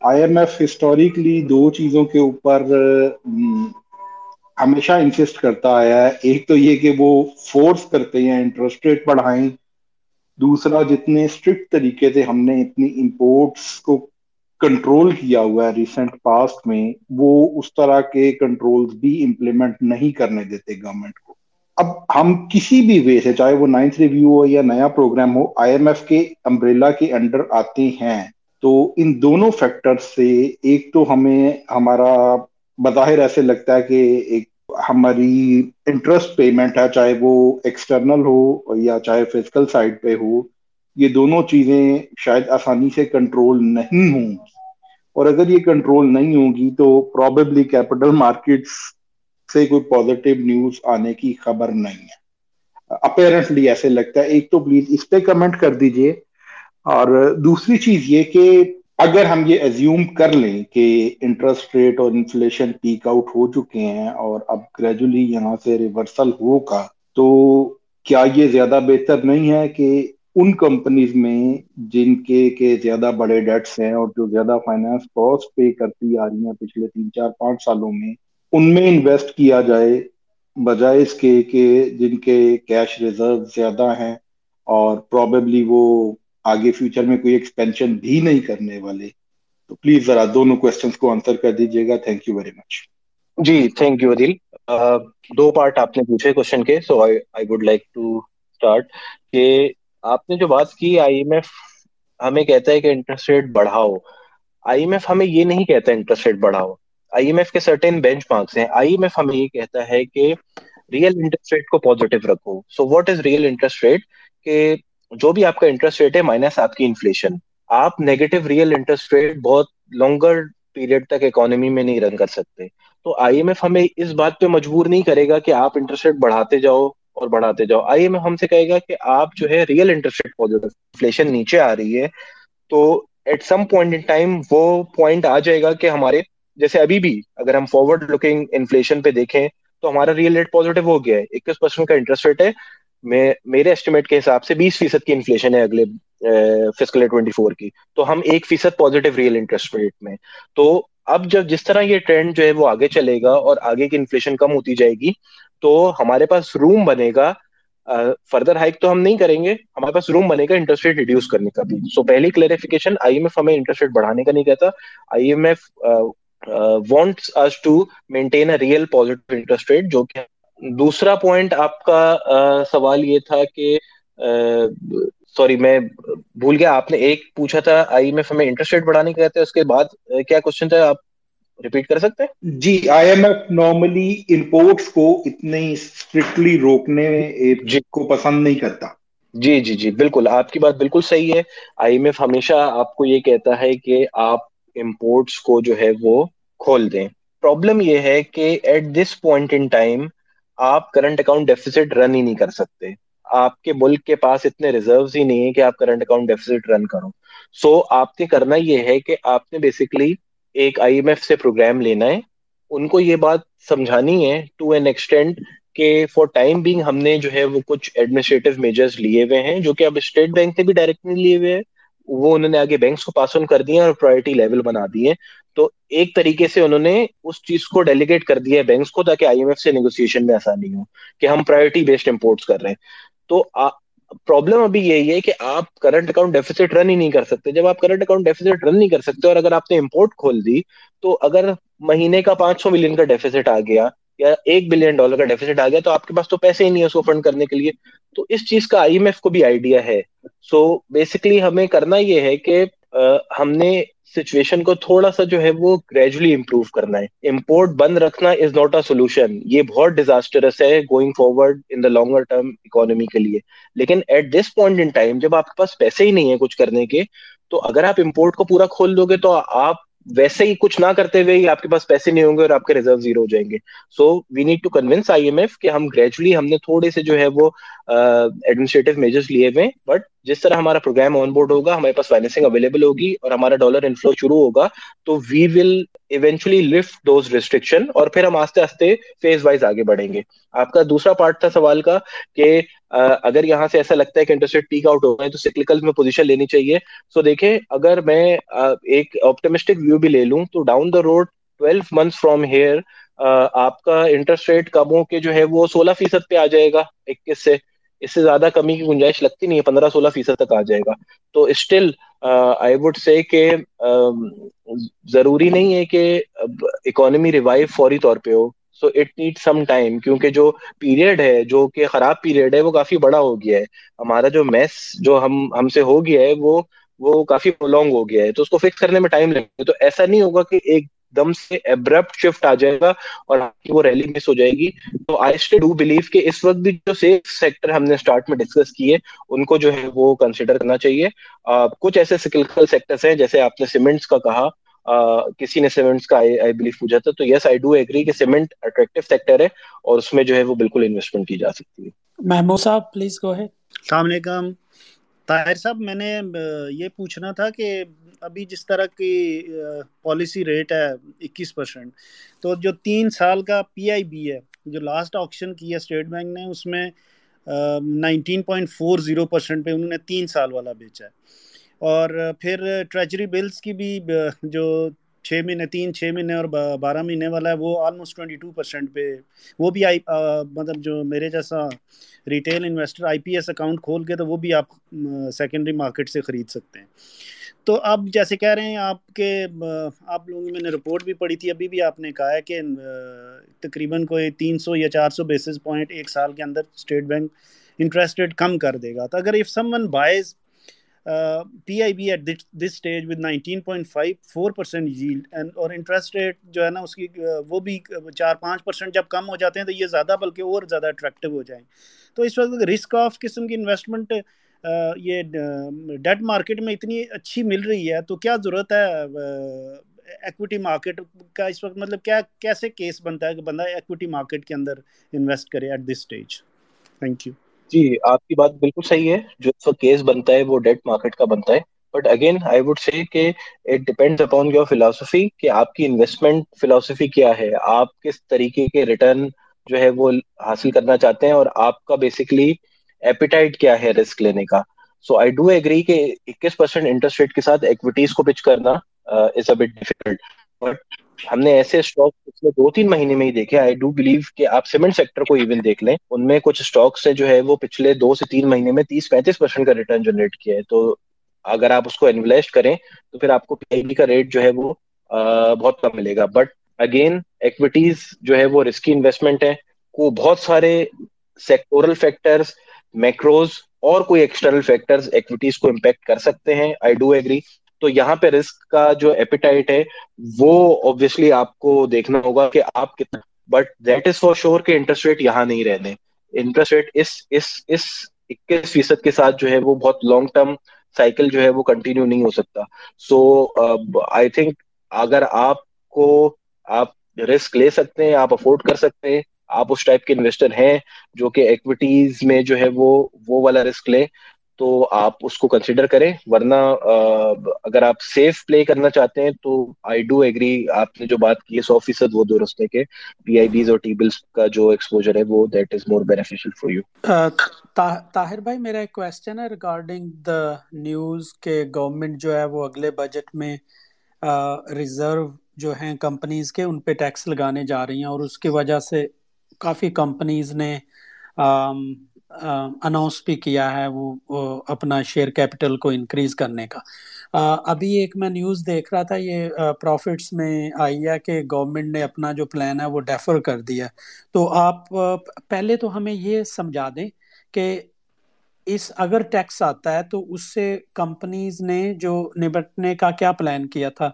آئی ایم ایف ہسٹوریکلی دو چیزوں کے اوپر ہمیشہ انسسٹ کرتا آیا ہے۔ ایک تو یہ کہ وہ فورس کرتے ہیں انٹرسٹ ریٹ بڑھائیں۔ دوسرا، جتنے اسٹرکٹ طریقے سے ہم نے اپنی امپورٹس کو کنٹرول کیا ہوا ہے ریسنٹ پاسٹ میں، وہ اس طرح کے کنٹرول بھی امپلیمنٹ نہیں کرنے دیتے گورنمنٹ کو۔ اب ہم کسی بھی وے سے، چاہے وہ نائنتھ ریویو ہو یا نیا پروگرام ہو آئی ایم ایف کے امبریلا کے انڈر آتے ہیں۔ تو ان دونوں فیکٹر سے ایک تو ہمیں ہمارا بظاہر ایسے لگتا ہے کہ ایک ہماری انٹرسٹ پیمنٹ ہے، چاہے وہ ایکسٹرنل ہو یا چاہے فزیکل سائڈ پہ ہو۔ یہ دونوں چیزیں شاید آسانی سے کنٹرول نہیں ہوں گی۔ اور اگر یہ کنٹرول نہیں ہوگی تو پروبیبلی کیپٹل مارکیٹس سے کوئی پازیٹیو نیوز آنے کی خبر نہیں ہے۔ اپیرنٹلی ایسے لگتا ہے۔ ایک تو پلیز اس پہ کمنٹ کر دیجیے۔ اور دوسری چیز یہ کہ اگر ہم یہ ایزیوم کر لیں کہ انٹرسٹ ریٹ اور انفلیشن پیک آؤٹ ہو چکے ہیں اور اب گریجولی یہاں سے ریورسل ہوگا، تو کیا یہ زیادہ بہتر نہیں ہے کہ ان کمپنیز میں جن کے کے زیادہ بڑے ڈیٹس ہیں اور جو زیادہ فائنانس کاسٹ پے کرتی آ رہی ہیں پچھلے تین چار پانچ سالوں میں ان میں انویسٹ کیا جائے، بجائے اس کے کہ جن کے کیش ریزرو زیادہ ہیں اور پروبیبلی وہ آگے فیوچر میں کوئی ایکسپینشن بھی نہیں کرنے والے۔ تو پلیز ذرا دونوں کوشچنس کو آنسر کر دیجیے گا۔ تھینک یو ویری مچ جی تھینک یو عدیل دو پارٹ آپ نے پوچھے کوشچن کے so I would like to start کہ آپ نے جو بات کی آئی ایم ایف ہمیں کہتا ہے کہ انٹرسٹ ریٹ بڑھاؤ۔ آئی ایم ایف ہمیں یہ نہیں کہتا انٹرسٹ ریٹ بڑھاؤ۔ آئی ایم ایف کے سرٹن بینچ مارکس ہیں. آئی ایم ایف ہمیں یہ کہتا ہے کہ ریئل انٹرسٹ ریٹ کو پوزیٹو رکھو. So what is real interest rate کہ جو بھی آپ کا انٹرسٹ ریٹ ہے مائنس آپ کی انفلیشن آپ نیگیٹو ریئل انٹرسٹ ریٹ بہت لانگر پیریڈ تک اکانومی میں نہیں رن کر سکتے. تو آئی ایم ایف ہمیں اس بات پہ مجبور نہیں کرے گا کہ آپ انٹرسٹ ریٹ بڑھاتے جاؤ اور بڑھاتے جاؤ. آئی ایم ایف ہم سے کہے گا کہ آپ جو ہے real interest rate positive inflation نیچے آ رہی ہے. تو at some point in time وہ پوائنٹ آ جائے گا کہ ہمارے جیسے ابھی بھی اگر ہم فارورڈ لوکنگ انفلیشن پہ دیکھیں تو ہمارا ریئل ریٹ پوزیٹو ہو گیا ہے۔ اکیس پرسینٹ کا انٹرسٹ ریٹ ہے۔ میرے اسٹیمیٹ کے حساب سے بیس فیصد کی انفلیشن ہے اگلے فسکل ٹوینٹی فور کی۔ تو ہم ایک فیصد پازیٹو ریئل انٹرسٹ ریٹ میں۔ تو اب جب جس طرح یہ ٹرینڈ جو ہے وہ آگے چلے گا اور آگے کی انفلیشن کم ہوتی جائے گی، تو ہمارے پاس روم بنے گا۔ فردر ہائک تو ہم نہیں کریں گے۔ ہمارے پاس روم بنے گا انٹرسٹ ریٹ ریڈیوس کرنے کا بھی۔ سو پہلی کلیریفیکیشن آئی ایم ایف ہمیں انٹرسٹ ریٹ بڑھانے کا نہیں کہتا۔ I M F wants us to maintain a real positive interest rate جو کہ دوسرا پوائنٹ آپ کا سوال یہ تھا کہ سوری میں بھول گیا آپ نے ایک پوچھا تھا آئی ایم ایف ہمیں انٹرسٹ ریٹ بڑھانے کہتے ہیں اس کے بعد کیا کوشچن تھا؟ آپ ریپیٹ کر سکتے ہیں؟ جی I M F normally imports کو اتنے اسٹرکٹلی روکنے جی۔ کو پسند نہیں کرتا۔ جی جی جی بالکل آپ کی بات بالکل صحیح ہے۔ آئی ایم ایف ہمیشہ آپ کو یہ کہتا ہے کہ آپ امپورٹس کو جو ہے وہ کھول دیں۔ پرابلم یہ ہے کہ at this point in time آپ کرنٹ اکاؤنٹ ڈیفیسٹ رن ہی نہیں کر سکتے۔ آپ کے ملک کے پاس اتنے ریزرو ہی نہیں ہے کہ آپ کرنٹ اکاؤنٹ ڈیفیسٹ رن کرو۔ سو آپ نے کرنا یہ ہے کہ آپ نے بیسکلی ایک آئی ایم ایف سے پروگرام لینا ہے۔ ان کو یہ بات سمجھانی ہے ٹو این ایکسٹینٹ کہ فار ٹائم بینگ ہم نے جو ہے وہ کچھ ایڈمنسٹریٹو میجرز لیے ہوئے ہیں جو کہ اب اسٹیٹ بینک نے بھی ڈائریکٹلی لیے ہوئے ہیں۔ وہ انہوں نے آگے بینکس کو پاس آن کر دیے اور پرائرٹی لیول بنا دیے تو ایک طریقے سے انہوں نے اس چیز کو ڈیلیگیٹ کر دیا ہے بینکس کو تاکہ آئی ایم ایف سے نیگوسن میں آسانی ہو کہ ہم پرائرٹی بیسڈ امپورٹس کر رہے ہیں۔ تو پرابلم ابھی یہی ہے کہ آپ کرنٹ اکاؤنٹ ڈیفیسٹ رن ہی نہیں کر سکتے۔ جب آپ کرنٹ اکاؤنٹ ڈیفیسٹ رن نہیں کر سکتے اور اگر آپ نے امپورٹ کھول دی تو اگر مہینے کا پانچ سو ملین کا ڈیفیسٹ آ گیا یا ایک بلین ڈالر کا ڈیفیسٹ آ گیا تو آپ کے پاس تو پیسے ہی نہیں ہے اس کو فنڈ کرنے کے لیے، تو اس چیز کا آئی ایم ایف کو بھی آئیڈیا ہے۔ سو بیسکلی ہمیں کرنا یہ ہے کہ ہم نے سچویشن کو تھوڑا سا جو ہے وہ گریجولی امپروو کرنا ہے۔ امپورٹ بند رکھنا از ناٹ اے سولوشن یہ بہت ڈیزاسٹرس ہے going forward in the longer term economy کے لیے۔ لیکن at this point in time جب آپ کے پاس پیسے ہی نہیں ہے کچھ کرنے کے، تو اگر آپ امپورٹ کو پورا کھول دو گے تو آپ ویسے ہی کچھ نہ کرتے ہوئے آپ کے پاس پیسے نہیں ہوں گے اور آپ کے ریزرو زیرو ہو جائیں گے. So we need to convince I M F کہ ہم گریجولی ہم نے تھوڑے سے جو ہے وہ ایڈمنسٹریٹو میجرس لیے ہوئے بٹ جس طرح ہمارا پروگرام آن بورڈ ہوگا، ہمارے پاس فائنینسنگ اویلیبل ہوگی اور ہمارا ڈالر انفلو شروع ہوگا، تو we will eventually lift those restriction اور پھر ہم آستے آستے فیز وائز آگے بڑھیں گے۔ آپ کا دوسرا پارٹ تھا سوال کا کہ اگر یہاں سے ایسا لگتا ہے کہ انٹرسٹ پیک آؤٹ ہو گئے تو سیکلیکل میں پوزیشن لینی چاہیے۔ سو دیکھیں، اگر میں ایک آپٹمسٹک ویو بھی لے لوں تو down the road twelve month from here آپ کا انٹرسٹ ریٹ کم ہو کے جو ہے وہ سولہ فیصد پہ آ جائے گا، اکیس سے۔ اس سے زیادہ کمی کی گنجائش لگتی نہیں ہے، پندرہ سولہ فیصد تک آ جائے گا۔ تو اسٹل آئی وڈ سے کہ ضروری نہیں ہے کہ اکانومی ریوائو فوری طور پہ ہو۔ So it need some time کیونکہ جو پیریڈ ہے، جو کہ خراب پیریڈ ہے، وہ کافی بڑا ہو گیا ہے۔ ہمارا جو میس جو ہم ہم سے ہو گیا ہے، وہ وہ کافی لانگ ہو گیا ہے۔ تو اس کو فکس کرنے میں ٹائم لگے تو ایسا نہیں ہوگا کہ ایک دم سے ابرپٹ شفٹ آ جائے گا اور وہ ریلی مس ہو جائے گی۔ تو آئی اسٹے ڈو بلیو کہ اس وقت بھی جو سیف سیکٹر ہم نے اسٹارٹ میں ڈسکس کیے ان کو جو ہے وہ کنسیڈر کرنا چاہیے۔ کچھ ایسے سکلکل سیکٹرس ہیں جیسے آپ نے سیمنٹس کا کہا۔ کسی نے سیمنٹس کا آئی بلیو پوچھا تھا۔ تو یس آئی ڈو ایگری کہ سیمنٹ اٹریکٹو سیکٹر ہے اور اس میں جو ہے وہ بالکل انویسٹمنٹ کی جا سکتی ہے۔ محمود صاحب پلیز گو ہے السلام علیکم۔ طاہر صاحب میں نے یہ پوچھنا تھا کہ ابھی جس طرح کی پالیسی ریٹ ہے اکیس پرسینٹ تو جو تین سال کا پی آئی بی ہے، جو لاسٹ آپشن کی ہے اسٹیٹ بینک نے، اس میں nineteen point four zero percent پہ انہوں نے تین سال والا بیچا ہے۔ اور پھر ٹریجری بلز کی بھی جو چھ مہینے، تین چھ مہینے اور بارہ مہینے والا ہے، وہ آلموسٹ ٹوئنٹی ٹو پرسینٹ پہ، وہ بھی آئی مطلب جو میرے جیسا retail investor I P S account کھول کے تو وہ بھی آپ سیکنڈری مارکیٹ سے خرید سکتے ہیں۔ تو اب جیسے کہہ رہے ہیں، آپ کے آپ لوگوں میں نے رپورٹ بھی پڑھی تھی، ابھی بھی آپ نے کہا ہے کہ تقریباً کوئی تین سو یا چار سو بیسس پوائنٹ ایک سال کے اندر اسٹیٹ بینک انٹرسٹ ریٹ کم کر دے گا۔ تو اگر if someone buys P I B at this stage with nineteen point five four percent yield اور انٹرسٹ ریٹ جو ہے نا، اس کی وہ بھی چار پانچ پرسینٹ جب کم ہو جاتے ہیں تو یہ زیادہ بلکہ اور زیادہ اٹریکٹیو ہو جائیں۔ تو اس وقت رسک آف قسم کی انویسٹمنٹ یہ ڈیٹ مارکیٹ میں اتنی اچھی مل رہی ہے، تو کیا ضرورت ہے؟ ایکوٹی مارکیٹ کا اس وقت مطلب کیا، کیسے کیس بنتا ہے کہ بندہ ایکوٹی مارکیٹ کے اندر انویسٹ کرے at this stage thank you جی آپ کی بات بالکل صحیح ہے، جو اس وقت کیس بنتا ہے وہ ڈیٹ مارکیٹ کا بنتا ہے but again I would say کہ it depend upon your philosophy کہ آپ کی انویسٹمنٹ فلاسفی کیا ہے، آپ کس طریقے کے ریٹرن جو ہے وہ حاصل کرنا چاہتے ہیں اور آپ کا بیسکلی ایپیٹائٹ کیا ہے رسک لینے کا. سو آئی ڈو ایگری کہ اکیس پرسینٹ انٹرسٹ ریٹ کے ساتھ ایکویٹیز کو پچ کرنا is a bit difficult but ہم نے ایسے اسٹاک پچھلے دو تین مہینے میں ہی دیکھے. آئی ڈو بلیو کہ آپ سیمنٹ سیکٹر کو ایون دیکھ لیں. ان میں کچھ اسٹاکس جو ہے وہ پچھلے دو سے تین مہینے میں تیس پینتیس پرسینٹ کا ریٹرن جنریٹ کیا ہے تو اگر آپ اس کو انویسٹ کریں تو پھر آپ کو پی آئی بی کا ریٹ جو ہے وہ uh, بہت کم ملے گا. بٹ اگین ایکویٹیز جو ہے وہ رسکی انویسٹمنٹ ہے کو بہت سارے سیکٹورل فیکٹرز میکروز اور کوئی ایکسٹرنل فیکٹرز ایکویٹیز کو امپیکٹ کر سکتے ہیں. آئی ڈو ایگری تو یہاں پہ رسک کا جو ایپیٹائٹ ہے، وہ اوبیسلی آپ کو دیکھنا ہوگا کہ آپ کتنا but that is for sure کہ انٹرسٹ ریٹ یہاں نہیں رہنے. انٹرسٹ ریٹ اس اس اس اکیس فیصد کے ساتھ جو ہے وہ بہت لانگ ٹرم سائیکل جو ہے وہ کنٹینیو نہیں ہو سکتا. سو آئی تھنک اگر آپ کو آپ رسک لے سکتے ہیں، آپ افورڈ کر سکتے ہیں آپ اس ٹائپ کے انویسٹر ہیں جو کہ ایکویٹیز میں جو ہے وہ وہ والا رسک لیں، تو آپ اس کو کنسیڈر کریں۔ ورنہ اگر آپ سیف پلے کرنا چاہتے ہیں، تو آئی ڈو ایگری آپ نے جو بات کی ہے سو فیصد وہ درست ہے کہ پی آئی بیز اور ٹی بلس کا جو ایکسپوجر ہے وہ that is more beneficial for you Tahir بھائی، میرا ایک کوشچن ہے ریگارڈنگ دا نیوز کہ گورنمنٹ جو ہے وہ اگلے بجٹ میں ریزرو جو ہیں کمپنیز کے، ان پہ ٹیکس لگانے جا رہی ہیں اور اس کی وجہ سے کافی کمپنیز نے اناؤنس بھی کیا ہے وہ اپنا شیئر کیپٹل کو انکریز کرنے کا۔ ابھی ایک میں نیوز دیکھ رہا تھا، یہ پروفٹس میں آئی ہے کہ گورنمنٹ نے اپنا جو پلان ہے وہ ڈیفر کر دیا۔ تو آپ پہلے تو ہمیں یہ سمجھا دیں کہ اس اگر ٹیکس آتا ہے تو اس سے کمپنیز نے جو نبٹنے کا کیا پلان کیا تھا؟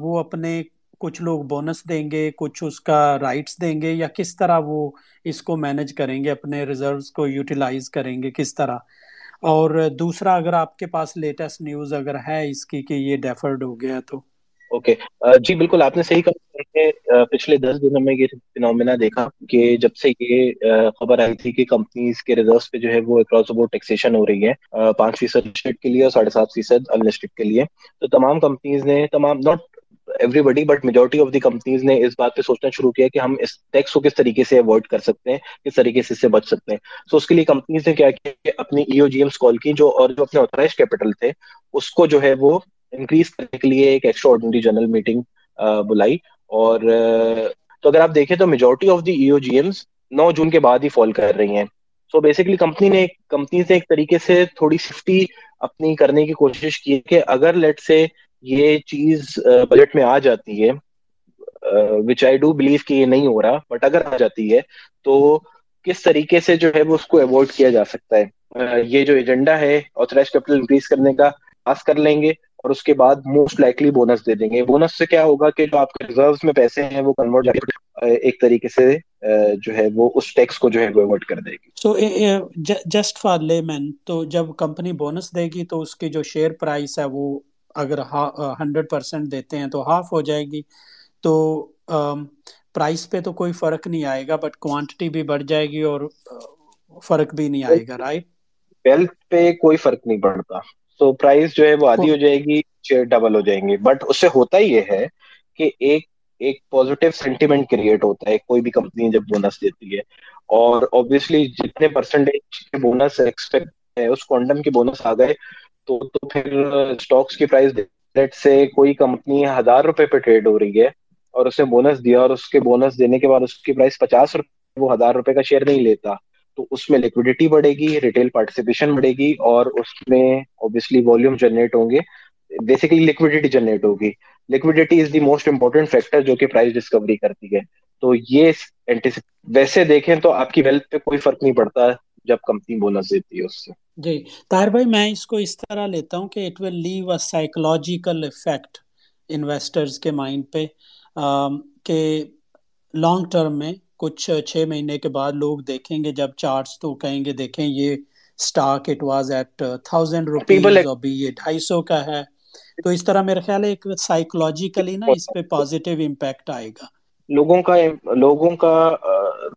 وہ اپنے کچھ لوگ بونس دیں گے، کچھ اس کا رائٹس دیں گے، یا کس طرح وہ اس کو مینج کریں گے، اپنے ریزروز کو یوٹیلائز کریں گے، کس طرح؟ اور دوسرا، اگر آپ کے پاس لیٹسٹ نیوز اگر ہے اس کی کہ یہ ڈیفرڈ ہو گیا تو؟ اوکے جی بالکل آپ نے صحیح کہا پچھلے دس دنوں میں یہ فنومینا دیکھا کہ جب سے یہ خبر آئی تھی کہ کمپنیز کے ریزرو پہ جو ہے وہ اکراس اباؤٹ ٹیکسیشن ہو رہی ہے پانچ فیصد کے لیے اور ساڑھے سات فیصد انلسٹڈ کے لیے۔ تو تمام کمپنیز نے، تمام not everybody but majority of the companies نے اس بات پہ سوچنا شروع کیا کہ ہم اس ٹیکس کو کس طریقے سے اوائڈ کر سکتے ہیں، کس طریقے سے اس سے بچ سکتے ہیں۔ سو so اس کے لیے کمپنیز نے کیا کیا کہ اپنی ای او جی ایمس کال کی، جو اور جو اپنے آتھرائز کیپٹل تھے، اس کو جو ہے وہ انکریز کرنے کے لیے ایک ایکسٹرا آرڈنری جنرل میٹنگ بلائی۔ اور تو اگر آپ دیکھیں تو majority of the E O G Ms نو جون کے بعد ہی فال کر رہی ہیں۔ سو بیسکلی کمپنی نے کمپنیز نے ایک طریقے سے تھوڑی سیفٹی اپنی کرنے کی کوشش کی کہ اگر لیٹ سے یہ چیز بجٹ میں آ جاتی ہے وچ آئی ڈو بلیو کہ یہ نہیں ہو رہا بٹ اگر آ جاتی ہے تو کس طریقے سے جو ہے وہ اس کو اوائڈ کیا جا سکتا ہے؟ یہ جو ایجنڈا ہے آتھرائز کیپٹل انکریز کرنے کا پاس کر لیں گے اور اس کے بعد موسٹ لائکلی بونس دے دیں گے۔ بونس سے کیا ہوگا کہ جو آپ کے ریزروز میں پیسے ہیں وہ کنورٹ ایک طریقے سے جو ہے وہ اس ٹیکس کو جو ہے وہ اوائڈ کر دے گی۔ سو جسٹ فار لے مین تو جب کمپنی بونس دے گی تو اس کی جو شیئر پرائس ہے وہ اگر ہنڈریڈ پرسینٹ دیتے ہیں تو ہاف ہو جائے گی۔ تو پرائز پہ تو کوئی فرق نہیں آئے گا بٹ کوانٹٹی بھی بڑھ جائے گی اور فرق بھی نہیں آئے گا رائٹ ویلتھ پہ کوئی فرق نہیں پڑتا۔ سو پرائز جو ہے وہ آدھی ہو جائے گی شیئر ڈبل ہو جائیں گے۔ بٹ اس سے ہوتا یہ ہے کہ ایک ایک پوزیٹو سینٹیمنٹ کریٹ ہوتا ہے۔ کوئی بھی کمپنی جب بونس دیتی ہے اور obviously جتنے پرسنٹیج کے بونس ایکسپیکٹ ہے، اس کوانٹم کے بونس آ گئے، تو تو پھر اسٹاکس کی پرائز لیٹ سے کوئی کمپنی ہزار روپے پہ ٹریڈ ہو رہی ہے اور اسے بونس دیا اور اس کے بونس دینے کے بعد اس کی پرائز پچاس روپے، وہ ہزار روپے کا شیئر نہیں لیتا۔ تو اس میں لیکوڈیٹی بڑھے گی ریٹیل پارٹیسپیشن بڑھے گی اور اس میں اوبیسلی والیوم جنریٹ ہوں گے۔ بیسیکلی لیکوڈیٹی جنریٹ ہوگی۔ Liquidity is the most important factor جو کہ پرائز ڈسکوری کرتی ہے۔ تو یہ ویسے دیکھیں تو آپ کی ویلتھ پہ کوئی فرق نہیں پڑتا جب کمپنی بونس دیتی ہے اس سے۔ جی۔ طاہر بھائی میں اس کو اس طرح لیتا ہوں کہ it will leave a psychological effect investors کے مائنڈ پہ۔ کہ لانگ ٹرم میں کچھ چھ مہینے کے بعد لوگ دیکھیں گے جب چارٹس تو کہیں گے دیکھیں یہ stock it was at thousand rupees ابھی یہ ڈھائی سو کا ہے۔ تو اس طرح میرا خیال ہے ایک سائیکولوجیکلی نا اس پہ پازیٹیو امپیکٹ آئے گا۔ لوگوں کا لوگوں کا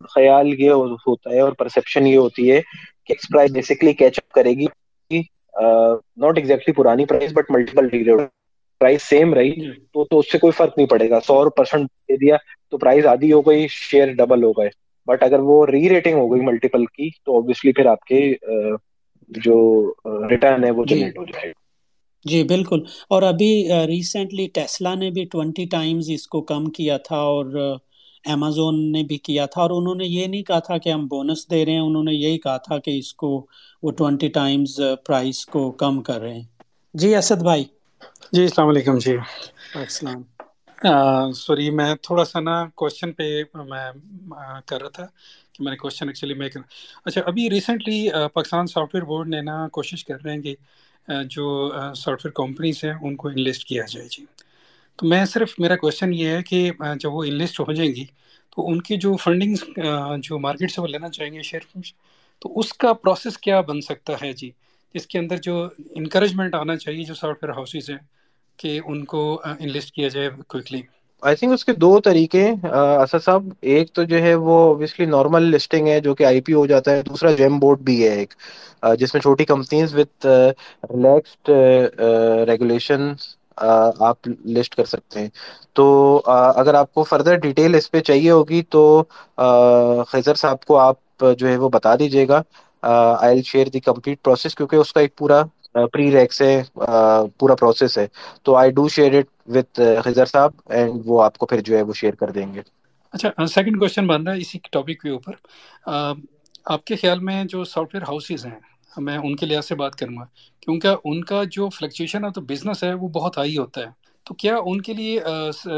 خیال یہ ہوتا ہے اور پرسپشن یہ ہوتی ہے ex price basically catch up کرے گی ناٹ ایگزیکٹلی پرانی price but multiple price same رہی تو تو اس سے کوئی فرق نہیں پڑے گا سو پرسینٹ دے دیا تو پرائز آدھی ہو گئی شیئر ڈبل ہو گئے بٹ اگر وہ ری ریٹنگ ہو گئی ملٹیپل کی تو آبویسلی پھر آپ کے جو ریٹرن ہے وہ جنریٹ ہو جائے گا جی بالکل اور ابھی ریسنٹلی ٹیسلا نے بھی ٹوینٹی ٹائمز اس کو کم کیا تھا اور امیزون نے بھی کیا تھا اور انہوں نے یہ نہیں کہا تھا کہ ہم بونس دے رہے ہیں انہوں نے یہی کہا تھا کہ اس کو وہ ٹوینٹی ٹائمز پرائز کو کم کر رہے ہیں۔ جی اسد بھائی۔ جی السلام علیکم۔ جی۔ السلام۔ سوری میں تھوڑا سا نا کوشچن پہ میں کر رہا تھا کہ میں نے کوشچن ایکچولی میں اچھا ابھی recently Pakistan software board نے نا کوشش کر رہے ہیں کہ جو سافٹ ویئر کمپنیز ہیں ان کو انلسٹ کیا جائے۔ جی۔ تو میں صرف میرا کوشچن یہ ہے کہ جب وہ انلسٹ ہو جائیں گی، تو ان کی جو فنڈنگ جو مارکیٹ سے وہ لینا چاہیں گے شیئر تو اس کا پروسیس کیا بن سکتا ہے جی؟ جس کے اندر جو انکریجمنٹ آنا چاہیے، جو سافٹ ویئر ہاؤسز ہیں، کہ ان کو انلسٹ کیا جائے کوئکلی آئی تھنک اس کے دو طریقے اسد صاحب، ایک تو جو ہے وہ اوبیسلی نارمل لسٹنگ ہے، جو کہ آئی پی ہو جاتا ہے، دوسرا جیم بورڈ بھی ہے ایک جس میں چھوٹی کمپنیز وتھ ریلیکسڈ ریگولیشن آپ لسٹ کر سکتے ہیں۔ تو اگر آپ کو فردر ڈیٹیل اس پہ چاہیے ہوگی تو خیزر صاحب کو آپ جو ہے وہ بتا دیجیے گا۔ I share the complete process کیونکہ اس کا ایک پورا پری ریکس ہے پورا پروسیس ہے۔ تو I do share it with Khizar صاحب اینڈ وہ آپ کو پھر جو ہے وہ شیئر کر دیں گے۔ اچھا سیکنڈ کوشچن بن رہا ہے اسی ٹاپک کے اوپر۔ آپ کے خیال میں جو سافٹ ویئر ہاؤسز ہیں میں ان کے لحاظ سے بات کروں گا۔ کیونکہ ان کا جو فلیکچویشن ہے تو بزنس ہے وہ بہت ہائی ہوتا ہے۔ تو کیا ان کے لیے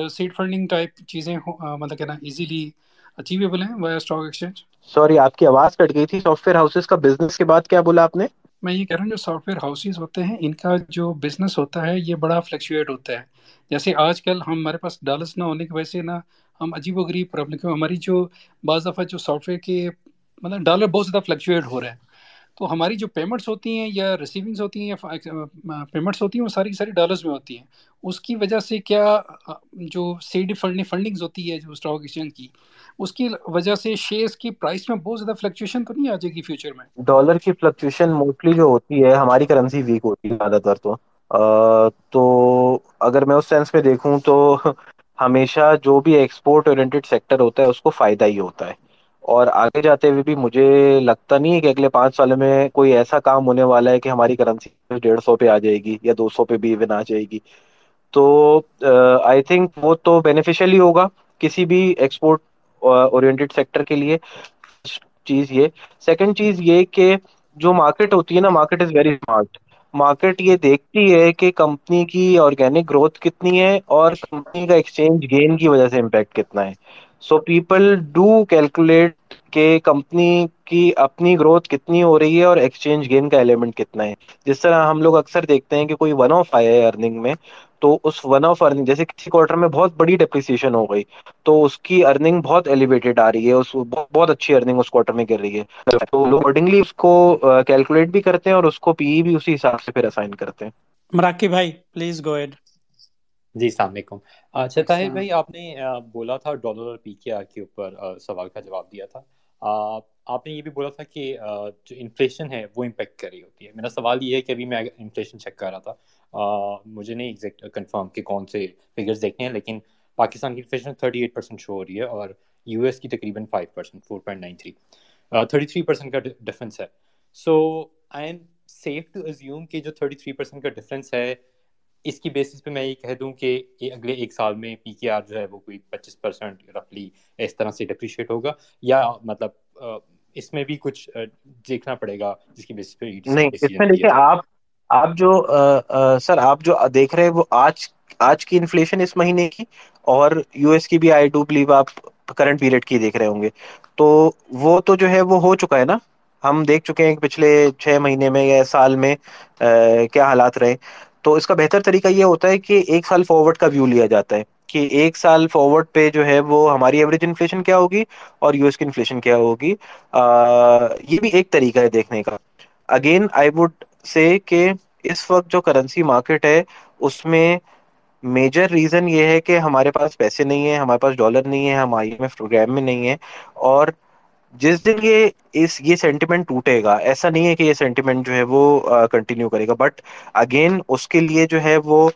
سیٹ فنڈنگ ٹائپ چیزیں مطلب کہنا ایزیلی اچیویبل ہیں وایا اسٹاک ایکسچینج سوری آپ کی آواز کٹ گئی تھی۔ سافٹ ویئر ہاؤسز کا بزنس کے بعد کیا بولا آپ نے؟ میں یہ کہہ رہا ہوں جو سافٹ ویئر ہاؤسز ہوتے ہیں ان کا جو بزنس ہوتا ہے یہ بڑا فلیکچویٹ ہوتا ہے۔ جیسے آج کل ہمارے پاس ڈالرس نہ ہونے کی وجہ سے نا ہم عجیب و غریب پرابلم کیوں ہماری جو بعض دفعہ جو سافٹ ویئر کے مطلب ڈالر بہت زیادہ فلیکچویٹ ہو رہے ہیں تو ہماری جو پیمنٹس ہوتی ہیں یا ریسیونگس ہوتی ہیں یا پیمنٹس ہوتی ہیں وہ ساری کی ساری ڈالرز میں ہوتی ہیں۔ اس کی وجہ سے کیا جو سی ڈی فنڈنگ فنڈنگز ہوتی ہے جو اسٹاک ایکسچینج کی، اس کی وجہ سے شیئرس کی پرائس میں بہت زیادہ فلیکچویشن تو نہیں آ جائے گی فیوچر میں؟ ڈالر کی فلکچویشن موسٹلی جو ہوتی ہے، ہماری کرنسی ویک ہوتی ہے زیادہ تر تو۔ تو اگر میں اس سینس میں دیکھوں تو ہمیشہ جو بھی ایکسپورٹ اورینٹیڈ سیکٹر ہوتا ہے، اس کو فائدہ ہی ہوتا ہے۔ اور آگے جاتے ہوئے بھی مجھے لگتا نہیں ہے کہ اگلے پانچ سال میں کوئی ایسا کام ہونے والا ہے کہ ہماری کرنسی ڈیڑھ سو پہ آ جائے گی یا دو سو پہ بھی ایون آ جائے گی۔ تو آئی تھنک وہ تو بینیفیشلی ہوگا کسی بھی ایکسپورٹ اورینٹیڈ سیکٹر کے لیے۔ چیز یہ۔ سیکنڈ چیز یہ کہ جو مارکیٹ ہوتی ہے نا market is very smart market یہ دیکھتی ہے کہ کمپنی کی آرگینک گروتھ کتنی ہے اور کمپنی کا ایکسچینج گین کی وجہ سے امپیکٹ کتنا ہے۔ سو پیپل ڈو کیلکولیٹ کہ کمپنی کی اپنی گروتھ کتنی ہو رہی ہے اور ایکسچینج گین کا ایلیمنٹ کتنا ہے۔ جس طرح ہم لوگ اکثر دیکھتے ہیں کہ کوئی ون آف آیا ہے ارننگ میں، تو اس ون آف ارننگ جیسے کسی کوارٹر میں بہت بڑی ڈیپریسیشن ہو گئی، تو اس کی ارننگ بہت ایلیویٹڈ آ رہی ہے بہت اچھی ارننگ اس کوارٹر میں گر رہی ہے۔ تو اکارڈنگلی اس کو کیلکولیٹ بھی کرتے ہیں اور اس کو پی بھی اسی حساب سے پھر اسائن کرتے ہیں۔ مراکی بھائی پلیز گو ایڈ جی السلام علیکم اچھا طاہر بھائی آپ نے بولا تھا ڈالر اور پی کے آر کے اوپر سوال کا جواب دیا تھا۔ آپ نے یہ بھی بولا تھا کہ جو انفلیشن ہے وہ امپیکٹ کر رہی ہوتی ہے۔ میرا سوال یہ ہے کہ ابھی میں انفلیشن چیک کر رہا تھا۔ مجھے نہیں ایگزیکٹ کنفرم کہ کون سے فگرز دیکھنے ہیں لیکن پاکستان کی inflation thirty eight percent show ہو رہی ہے اور یو ایس کی تقریباً five percent four point nine three thirty three percent کا ڈفرینس ہے۔ So I am safe to assume کہ جو تھرٹی تھری پرسینٹ کا ڈفرینس ہے اس کی بیسس پہ میں یہ کہہ دوں کہ اگلے ایک سال میں پی کے آر جو ہے وہ کوئی پچیس پرسینٹ رفلی اس طرح سے ڈپریشیٹ ہوگا یا مطلب اس میں بھی کچھ دیکھنا پڑے گا جس کی بیسس پہ نہیں اس میں دیکھیے آپ آپ جو سر آپ جو دیکھ رہے ہیں وہ آج آج کی انفلیشن اس مہینے کی اور یو ایس کی بھی آئی ڈو بلیو آپ کرنٹ پیریڈ کی دیکھ رہے ہوں گے۔ تو وہ تو جو ہے وہ ہو چکا ہے نا۔ ہم دیکھ چکے ہیں پچھلے چھ مہینے میں یا سال میں کیا حالات رہے۔ تو اس کا بہتر طریقہ یہ ہوتا ہے کہ ایک سال فارورڈ کا ویو لیا جاتا ہے کہ ایک سال فارورڈ پہ جو ہے وہ ہماری ایوریج انفلیشن کیا ہوگی اور یو ایس کی انفلیشن کیا ہوگی؟ یہ بھی ایک طریقہ ہے دیکھنے کا۔ اگین آئی وڈ سے کہ اس وقت جو کرنسی مارکیٹ ہے، اس میں میجر ریزن یہ ہے کہ ہمارے پاس پیسے نہیں ہے ہمارے پاس ڈالر نہیں ہے ہم آئی ایم ایف پروگرام میں نہیں ہے اور جس دن یہ اس یہ سینٹیمنٹ ٹوٹے گا، ایسا نہیں ہے کہ یہ سینٹیمنٹ جو ہے وہ کنٹینیو کرے گا بٹ اگین اس کے لیے جو ہے وہ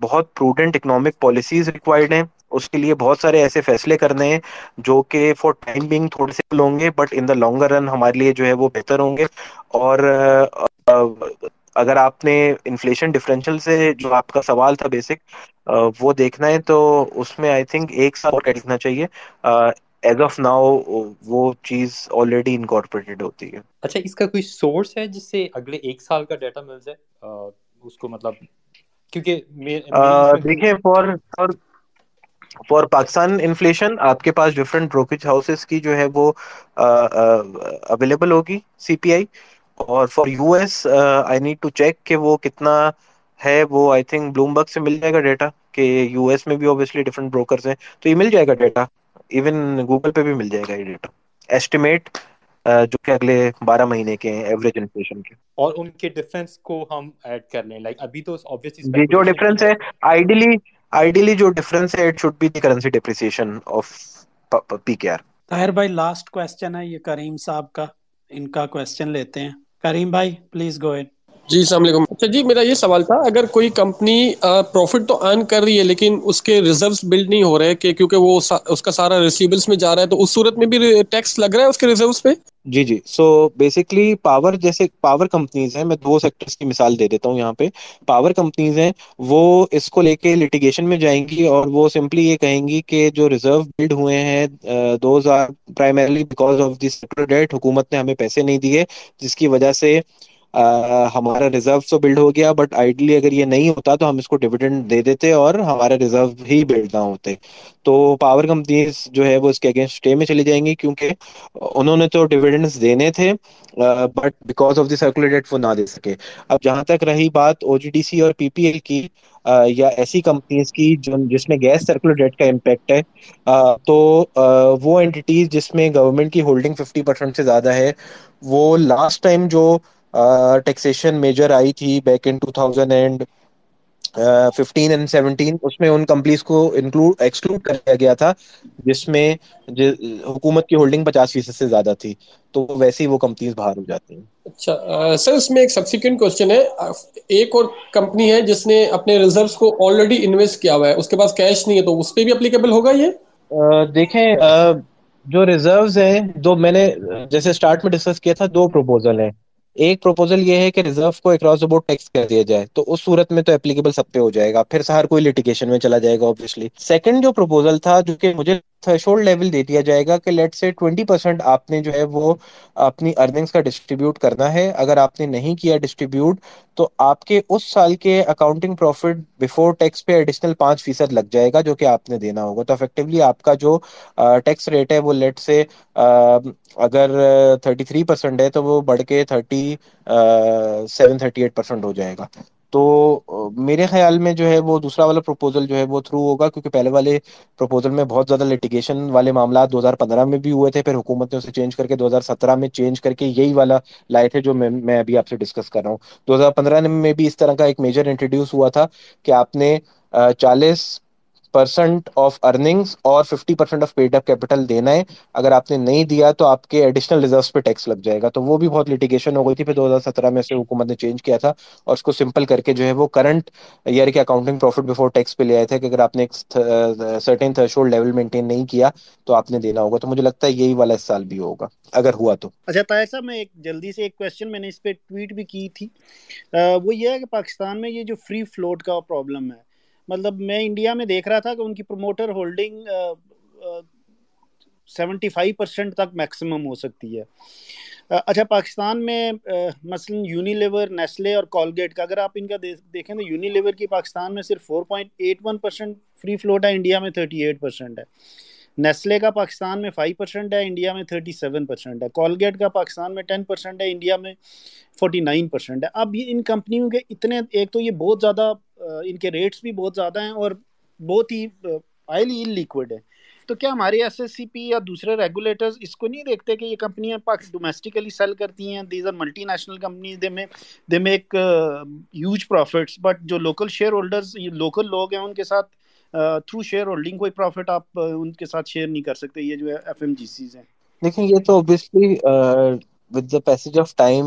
بہت پروڈنٹ اکنامک پالیسیز ریکوائرڈ ہیں۔ اس کے لیے بہت سارے ایسے فیصلے کرنے ہیں جو کہ فور ٹائم بینگ تھوڑے سے ہوں گے but in the longer run ہمارے لیے جو ہے وہ بہتر ہوں گے۔ اور اگر آپ نے انفلیشن ڈفرینشیل سے جو آپ کا سوال تھا بیسک وہ دیکھنا ہے تو اس میں آئی تھنک ایک سال اور دیکھنا چاہیے۔ ایز آف ناؤ وہ چیز آلریڈی انکارپوریٹڈ ہوتی ہے۔ اچھا اس کا کوئی سورس ہے جس سے اگلے ایک سال کا ڈیٹا مل جائے؟ اس کو مطلب کیونکہ دیکھیں فار فار پاکستان انفلیشن آپ کے پاس ڈفرنٹ بروکریج ہاؤسز کی جو ہے وہ اویلیبل ہوگی سی پی آئی اور for U S I need to check کہ وہ کتنا ہے وہ آئی تھنک بلوم برگ سے مل جائے گا ڈیٹا کہ یو ایس میں بھی اوبیسلی ڈفرنٹ بروکرز ہیں۔ تو یہ مل جائے گا ڈیٹا ایون گوگل پہ بھی مل جائے گا یہ ڈیٹا ایسٹیمیٹ جو کہ اگلے بارہ مہینے کے ہیں ایوریج انفلیشن کے. اور ان کے ڈفرینس کو ہم ایڈ کر لیں. لائک ابھی تو جی جو ڈفرینس ہے آئیڈیلی آئیڈیلی جو ڈفرینس ہے it should be the currency depreciation of P K R Tahir بھائی لاسٹ کوسچن ہے یہ کریم صاحب کا. ان کا کوسچن لیتے ہیں. کریم بھائی پلیز گو ایڈ جی السلام علیکم۔ اچھا جی میرا یہ سوال تھا، اگر کوئی کمپنی پروفٹ تو ارن کر رہی ہے، لیکن اس کے ریزروس بلڈ نہیں ہو رہے، کہ کیونکہ وہ اس کا سارا ریسیبلس میں جا رہا ہے، تو اس صورت میں بھی ٹیکس لگ رہا ہے اس کے ریزروس پہ؟ جی جی۔ سو بیسکلی پاور جیسے پاور کمپنیز ہیں، میں دو سیکٹرز کی مثال دے دیتا ہوں یہاں پہ۔ پاور کمپنیز ہیں، وہ اس کو لے کے لٹیگیشن میں جائیں گی، اور وہ سمپلی یہ کہیں گی کہ جو ریزرو بلڈ ہوئے ہیں those are primarily because of the sector that حکومت نے ہمیں پیسے نہیں دیے، جس کی وجہ سے ہمارا ریزرو تو بلڈ ہو گیا بٹ آئیڈلی اگر یہ نہیں ہوتا تو ہم اس کو ڈویڈنڈ دے دیتے اور ہمارے ریزرو ہی بلڈ نہ ہوتے۔ تو پاور کمپنیز جو ہے وہ اس کے اگینسٹ اسٹے میں چلی جائیں گی کیونکہ انہوں نے تو ڈویڈنڈس دینے تھے but because of the circulate وہ نہ دے سکے۔ اب جہاں تک رہی بات او جی ڈی سی اور پی پی ایل کی یا ایسی کمپنیز کی جو، جس میں گیس سرکولیٹ کا امپیکٹ ہے تو وہ اینٹیز جس میں گورنمنٹ کی ہولڈنگ ففٹی پرسینٹ سے زیادہ ہے، وہ لاسٹ ٹائم جو ٹیکسیشن میجر آئی تھی back in two thousand and fifteen and seventeen اس میں ان کمپنیز کو انکلوڈ ایکسکلوڈ کر دیا گیا تھا جس میں حکومت کی ہولڈنگ پچاس فیصد سے زیادہ تھی تو ویسے ہی وہ کمپنیز باہر ہو جاتی ہیں۔ اچھا سر اس میں ایک سبسیکوینٹ کوشچن ہے۔ ایک اور کمپنی ہے جس نے اپنے ریزروس کو آلریڈی انویسٹ کیا ہوا ہے اس کے پاس کیش نہیں ہے تو اس پہ بھی اپلیکیبل ہوگا یہ؟ دیکھیں جو ریزروز ہیں دو میں نے جیسے اسٹارٹ میں ڈسکس کیا تھا دو پروپوزل ہیں۔ ایک پروپوزل یہ ہے کہ ریزرو کو اکراس بورڈ ٹیکس کر دیا جائے، تو اس صورت میں تو اپلیکیبل سب پہ ہو جائے گا، پھر ہر کوئی لٹیگیشن میں چلا جائے گا آبویسلی سیکنڈ جو پروپوزل تھا، جو کہ مجھے تھریشولڈ لیول دے دیا جائے گا کہ لیٹ سے ٹوینٹی پرسینٹ آپ نے جو ہے وہ اپنی ارننگس کا ڈسٹریبیوٹ کرنا ہے۔ اگر آپ نے نہیں کیا ڈسٹریبیوٹ تو آپ کے اس سال کے اکاؤنٹنگ پروفٹ بفور ٹیکس پہ ایڈیشنل پانچ فیصد لگ جائے گا جو کہ آپ نے دینا ہوگا۔ تو افیکٹولی آپ کا جو ٹیکس ریٹ ہے وہ لیٹ سے اگر تھرٹی تھری پرسینٹ ہے تو وہ بڑھ کے thirty seven thirty eight percent ہو جائے گا۔ تو میرے خیال میں جو ہے وہ دوسرا والا پروپوزل جو ہے وہ تھرو ہوگا کیونکہ پہلے والے پروپوزل میں بہت زیادہ لٹیگیشن والے معاملات دو ہزار پندرہ میں بھی ہوئے تھے، پھر حکومت نے اسے چینج کر کے دو ہزار سترہ میں چینج کر کے یہی والا لائے تھے جو میں ابھی آپ سے ڈسکس کر رہا ہوں۔ دو ہزار پندرہ میں بھی اس طرح کا ایک میجر انٹروڈیوس ہوا تھا کہ آپ نے چالیس پرسینٹ آف ارننگس اور fifty percent of paid up capital دینا ہے۔ اگر آپ نے نہیں دیا تو آپ کے ایڈیشنل ریزروس پہ ٹیکس لگ جائے گا۔ تو وہ بھی بہت لٹیگیشن ہو گئی تھی۔ پھر دو ہزار سترہ میں سے حکومت نے چینج کیا تھا اور اس کو سمپل کر کے جو ہے وہ کرنٹ ایئر کے اکاؤنٹنگ پروفٹ بفور ٹیکس پہ لے آئے تھے کہ اگر آپ نے سرٹن تھریشولڈ لیول مینٹین نہیں کیا تو آپ نے دینا ہوگا۔ تو مجھے لگتا ہے یہی والا اس سال بھی ہوگا۔ اگر ہوا تو۔ اچھا طاہر صاحب، میں ایک جلدی سے ایک کوشچن میں نے اس پہ ٹویٹ بھی کی تھی۔ وہ یہ ہے کہ پاکستان میں یہ جو فری فلوٹ کا پرابلم ہے مطلب میں انڈیا میں دیکھ رہا تھا کہ ان کی promoter holding seventy five percent تک میکسیمم ہو سکتی ہے۔ اچھا پاکستان میں مثلا یونی لیور نیسلے اور کولگیٹ کا، اگر آپ ان کا دیکھیں تو یونی لیور کی پاکستان میں صرف four point eight one percent free float ہے، انڈیا میں تھرٹی ایٹ پرسینٹ ہے۔ نیسلے کا پاکستان میں فائیو پرسینٹ ہے، انڈیا میں تھرٹی سیون پرسینٹ ہے۔ کولگیٹ کا پاکستان میں ٹین پرسینٹ ہے، انڈیا میں فورٹی نائن پرسینٹ ہے۔ اب یہ ان کمپنیوں کے اتنے، ایک تو یہ بہت زیادہ ان کے ریٹس بھی بہت زیادہ ہیں اور بہت ہی آئلی ان لیکوڈ ہے تو کیا ہمارے ایس ایس سی پی یا دوسرے ریگولیٹرز اس کو نہیں دیکھتے کہ یہ کمپنیاں ڈومیسٹکلی سیل کرتی ہیں؟ These are multi national companies they میں they make huge profits but جو لوکل شیئر ہولڈرز لوکل لوگ ہیں، ان کے ساتھ تھرو شیئر ہولڈنگ کوئی پروفٹ آپ ان کے ساتھ شیئر نہیں کر سکتے، یہ جو ہے ایف ایم جی سیز ہیں۔ دیکھیں، یہ تو obviously with the passage of time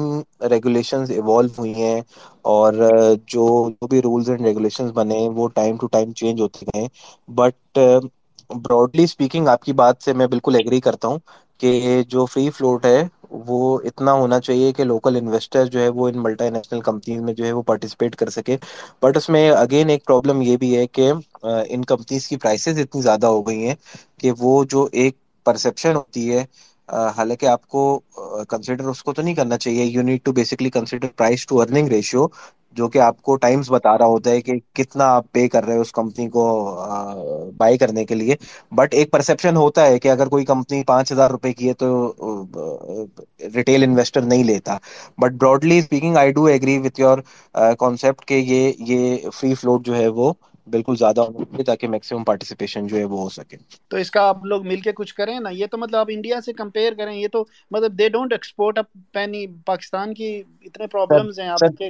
regulations evolve ہوئی ہیں اور جو جو بھی رولز اینڈ ریگولیشنز بنے ہیں، وہ ٹائم ٹو ٹائم چینج ہوتے گئے بٹ براڈلی اسپیکنگ آپ کی بات سے میں بالکل ایگری کرتا ہوں کہ جو فری فلوٹ ہے وہ اتنا ہونا چاہیے کہ لوکل انویسٹر جو ہے وہ ان ملٹی نیشنل کمپنیز میں جو ہے وہ پارٹیسپیٹ کر سکے۔ بٹ اس میں اگین ایک پرابلم یہ بھی ہے کہ ان کمپنیز کی پرائسز اتنی زیادہ ہو گئی ہیں کہ وہ جو ایک پرسپشن ہوتی ہے حالانکہ آپ کو کنسیڈر اس کو تو نہیں کرنا چاہیے you need to basically consider price to earning ratio جو کہ آپ کو ٹائمس بتا رہا ہوتا ہے کہ کتنا آپ پے کر رہے ہیں اس کمپنی کو بائی کرنے کے لیے۔ بٹ ایک پرسپشن ہوتا ہے کہ اگر کوئی کمپنی پانچ ہزار روپے کی ہے تو ریٹیل انویسٹر نہیں لیتا۔ But broadly speaking I do agree with your concept کہ یہ یہ فری فلوٹ جو ہے وہ بالکل زیادہ ہونا چاہیے تاکہ میکسیمم پارٹیسپیشن جو ہے وہ ہو سکے۔ تو اس کا آپ لوگ مل کے کچھ کریں نا یہ تو مطلب آپ انڈیا سے کمپیئر کریں یہ تو مطلب they don't export a penny Pakistan کی اتنے پرابلمز ہیں آپ کے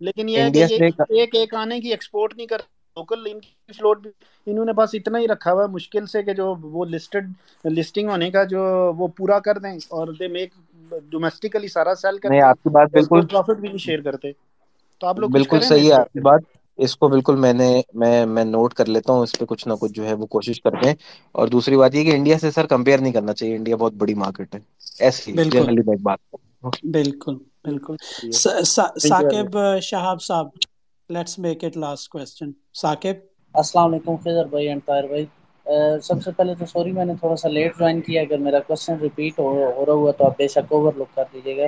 لیکن یہ ہے کہ ایک ایک آنے کی ایکسپورٹ نہیں کر لوکل ان کی فلوٹ بھی انہوں نے بس اتنا ہی رکھا ہوا ہے مشکل سے کہ جو وہ لسٹڈ لسٹنگ ہونے کا جو وہ پورا کر دیں اور دے میک ڈومیسٹکلی سارا سیل کر دیں آپ کی بات بالکل پروفٹ بھی نہیں شیئر کرتے۔ تو آپ لوگ بالکل صحیح ہے آپ کی بات۔ اس کو بالکل میں نے میں میں نوٹ کر لیتا ہوں اس پہ کچھ نہ کچھ جو ہے وہ کوشش کرتے ہیں۔ اور دوسری بات یہ کہ انڈیا سے سر کمپیئر نہیں کرنا چاہیے۔ انڈیا بہت بڑی مارکیٹ ہے۔ ایسی جنرلی میں بات بالکل بالکل۔ ثاقب شہاب صاحب let's make it last question Saqib? السلام علیکم خضر بھائی اینڈ طاہر بھائی۔ سب سے پہلے تو سوری، میں نے تھوڑا سا لیٹ جوائن کیا، اگر میرا کوشچن ریپیٹ ہو رہا ہوا تو آپ بے شک اوور لک کر دیجیے گا۔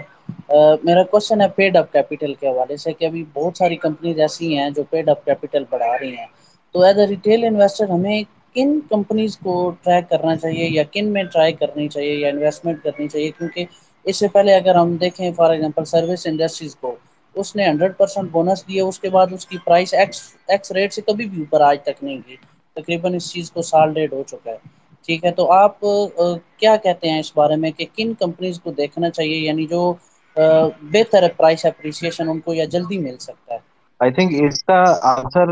میرا کوشچن ہے پیڈ اپ کیپیٹل کے حوالے سے کہ ابھی بہت ساری کمپنیز ایسی ہیں جو پیڈ اپ کیپیٹل بڑھا رہی ہیں۔ تو ایز اے ریٹیل انویسٹر ہمیں کن کمپنیز کو ٹریک کرنا چاہیے یا کن میں ٹرائی کرنی چاہیے یا انویسٹمنٹ کرنی چاہیے؟ کیونکہ اس سے پہلے اگر ہم دیکھیں فار ایگزامپل سروس انڈسٹریز کو، اس نے ہنڈریڈ پرسینٹ بونس دیا اس کے بعد اس کی پرائس ایکس ایکس ریٹ سے کبھی بھی اوپر آج تک نہیں کی تقریباً اس چیز کو سال ڈیٹ ہو چکا ہے۔ ٹھیک ہے، تو آپ کیا کہتے ہیں اس بارے میں کہ کن کمپنیز کو دیکھنا چاہیے؟ یعنی جو بہتر پرائس اپریسیشن ان کو یا جلدی مل سکتا ہے۔ آئی تھنک اس کا آنسر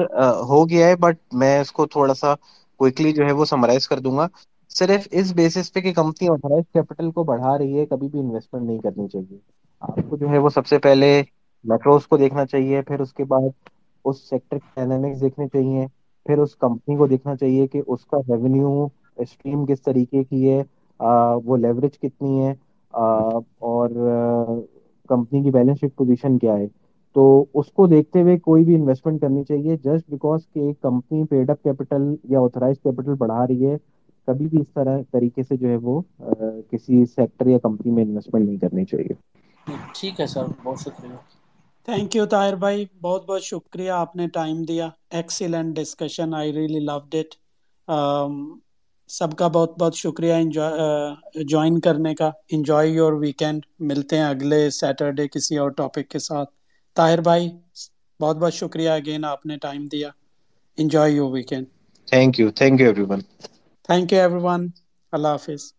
ہو گیا ہے بٹ میں اس کو تھوڑا سا کوئکلی جو ہے وہ سمرائز کر دوں گا۔ صرف اس بیسس پہ کہ کمپنی آتھرائز کیپٹل کو بڑھا رہی ہے، کبھی بھی انویسٹمنٹ نہیں کرنی چاہیے۔ آپ کو جو ہے وہ سب سے پہلے میٹروز کو دیکھنا چاہیے، پھر اس کے بعد اس سیکٹر کے ڈائنامکس دیکھنے چاہیے۔ پھر اس کمپنی کو دیکھنا چاہیے کہ اس کا ریونیو اسٹریم کس طریقے کی ہے وہ لیوریج کتنی ہے اور کمپنی کی بیلنس شیٹ پوزیشن کیا ہے۔ تو اس کو دیکھتے ہوئے کوئی بھی انویسٹمنٹ کرنی چاہیے جسٹ بیکاز کہ ایک کمپنی پیڈ اپ کیپٹل یا آتھرائز کیپٹل بڑھا رہی ہے، کبھی بھی اس طرح طریقے سے جو ہے وہ کسی سیکٹر یا کمپنی میں انویسٹمنٹ نہیں کرنی چاہیے۔ ٹھیک ہے سر، بہت شکریہ۔ تھینک یو طاہر بھائی بہت بہت شکریہ آپ نے ٹائم دیا excellent discussion I really loved it سب کا بہت بہت شکریہ جوائن کرنے کا انجوائے یور ویکینڈ ملتے ہیں اگلے سیٹرڈے کسی اور ٹاپک کے ساتھ طاہر بھائی بہت بہت شکریہ اگین آپ نے ٹائم دیا enjoy your weekend thank you thank you everyone thank you everyone اللہ حافظ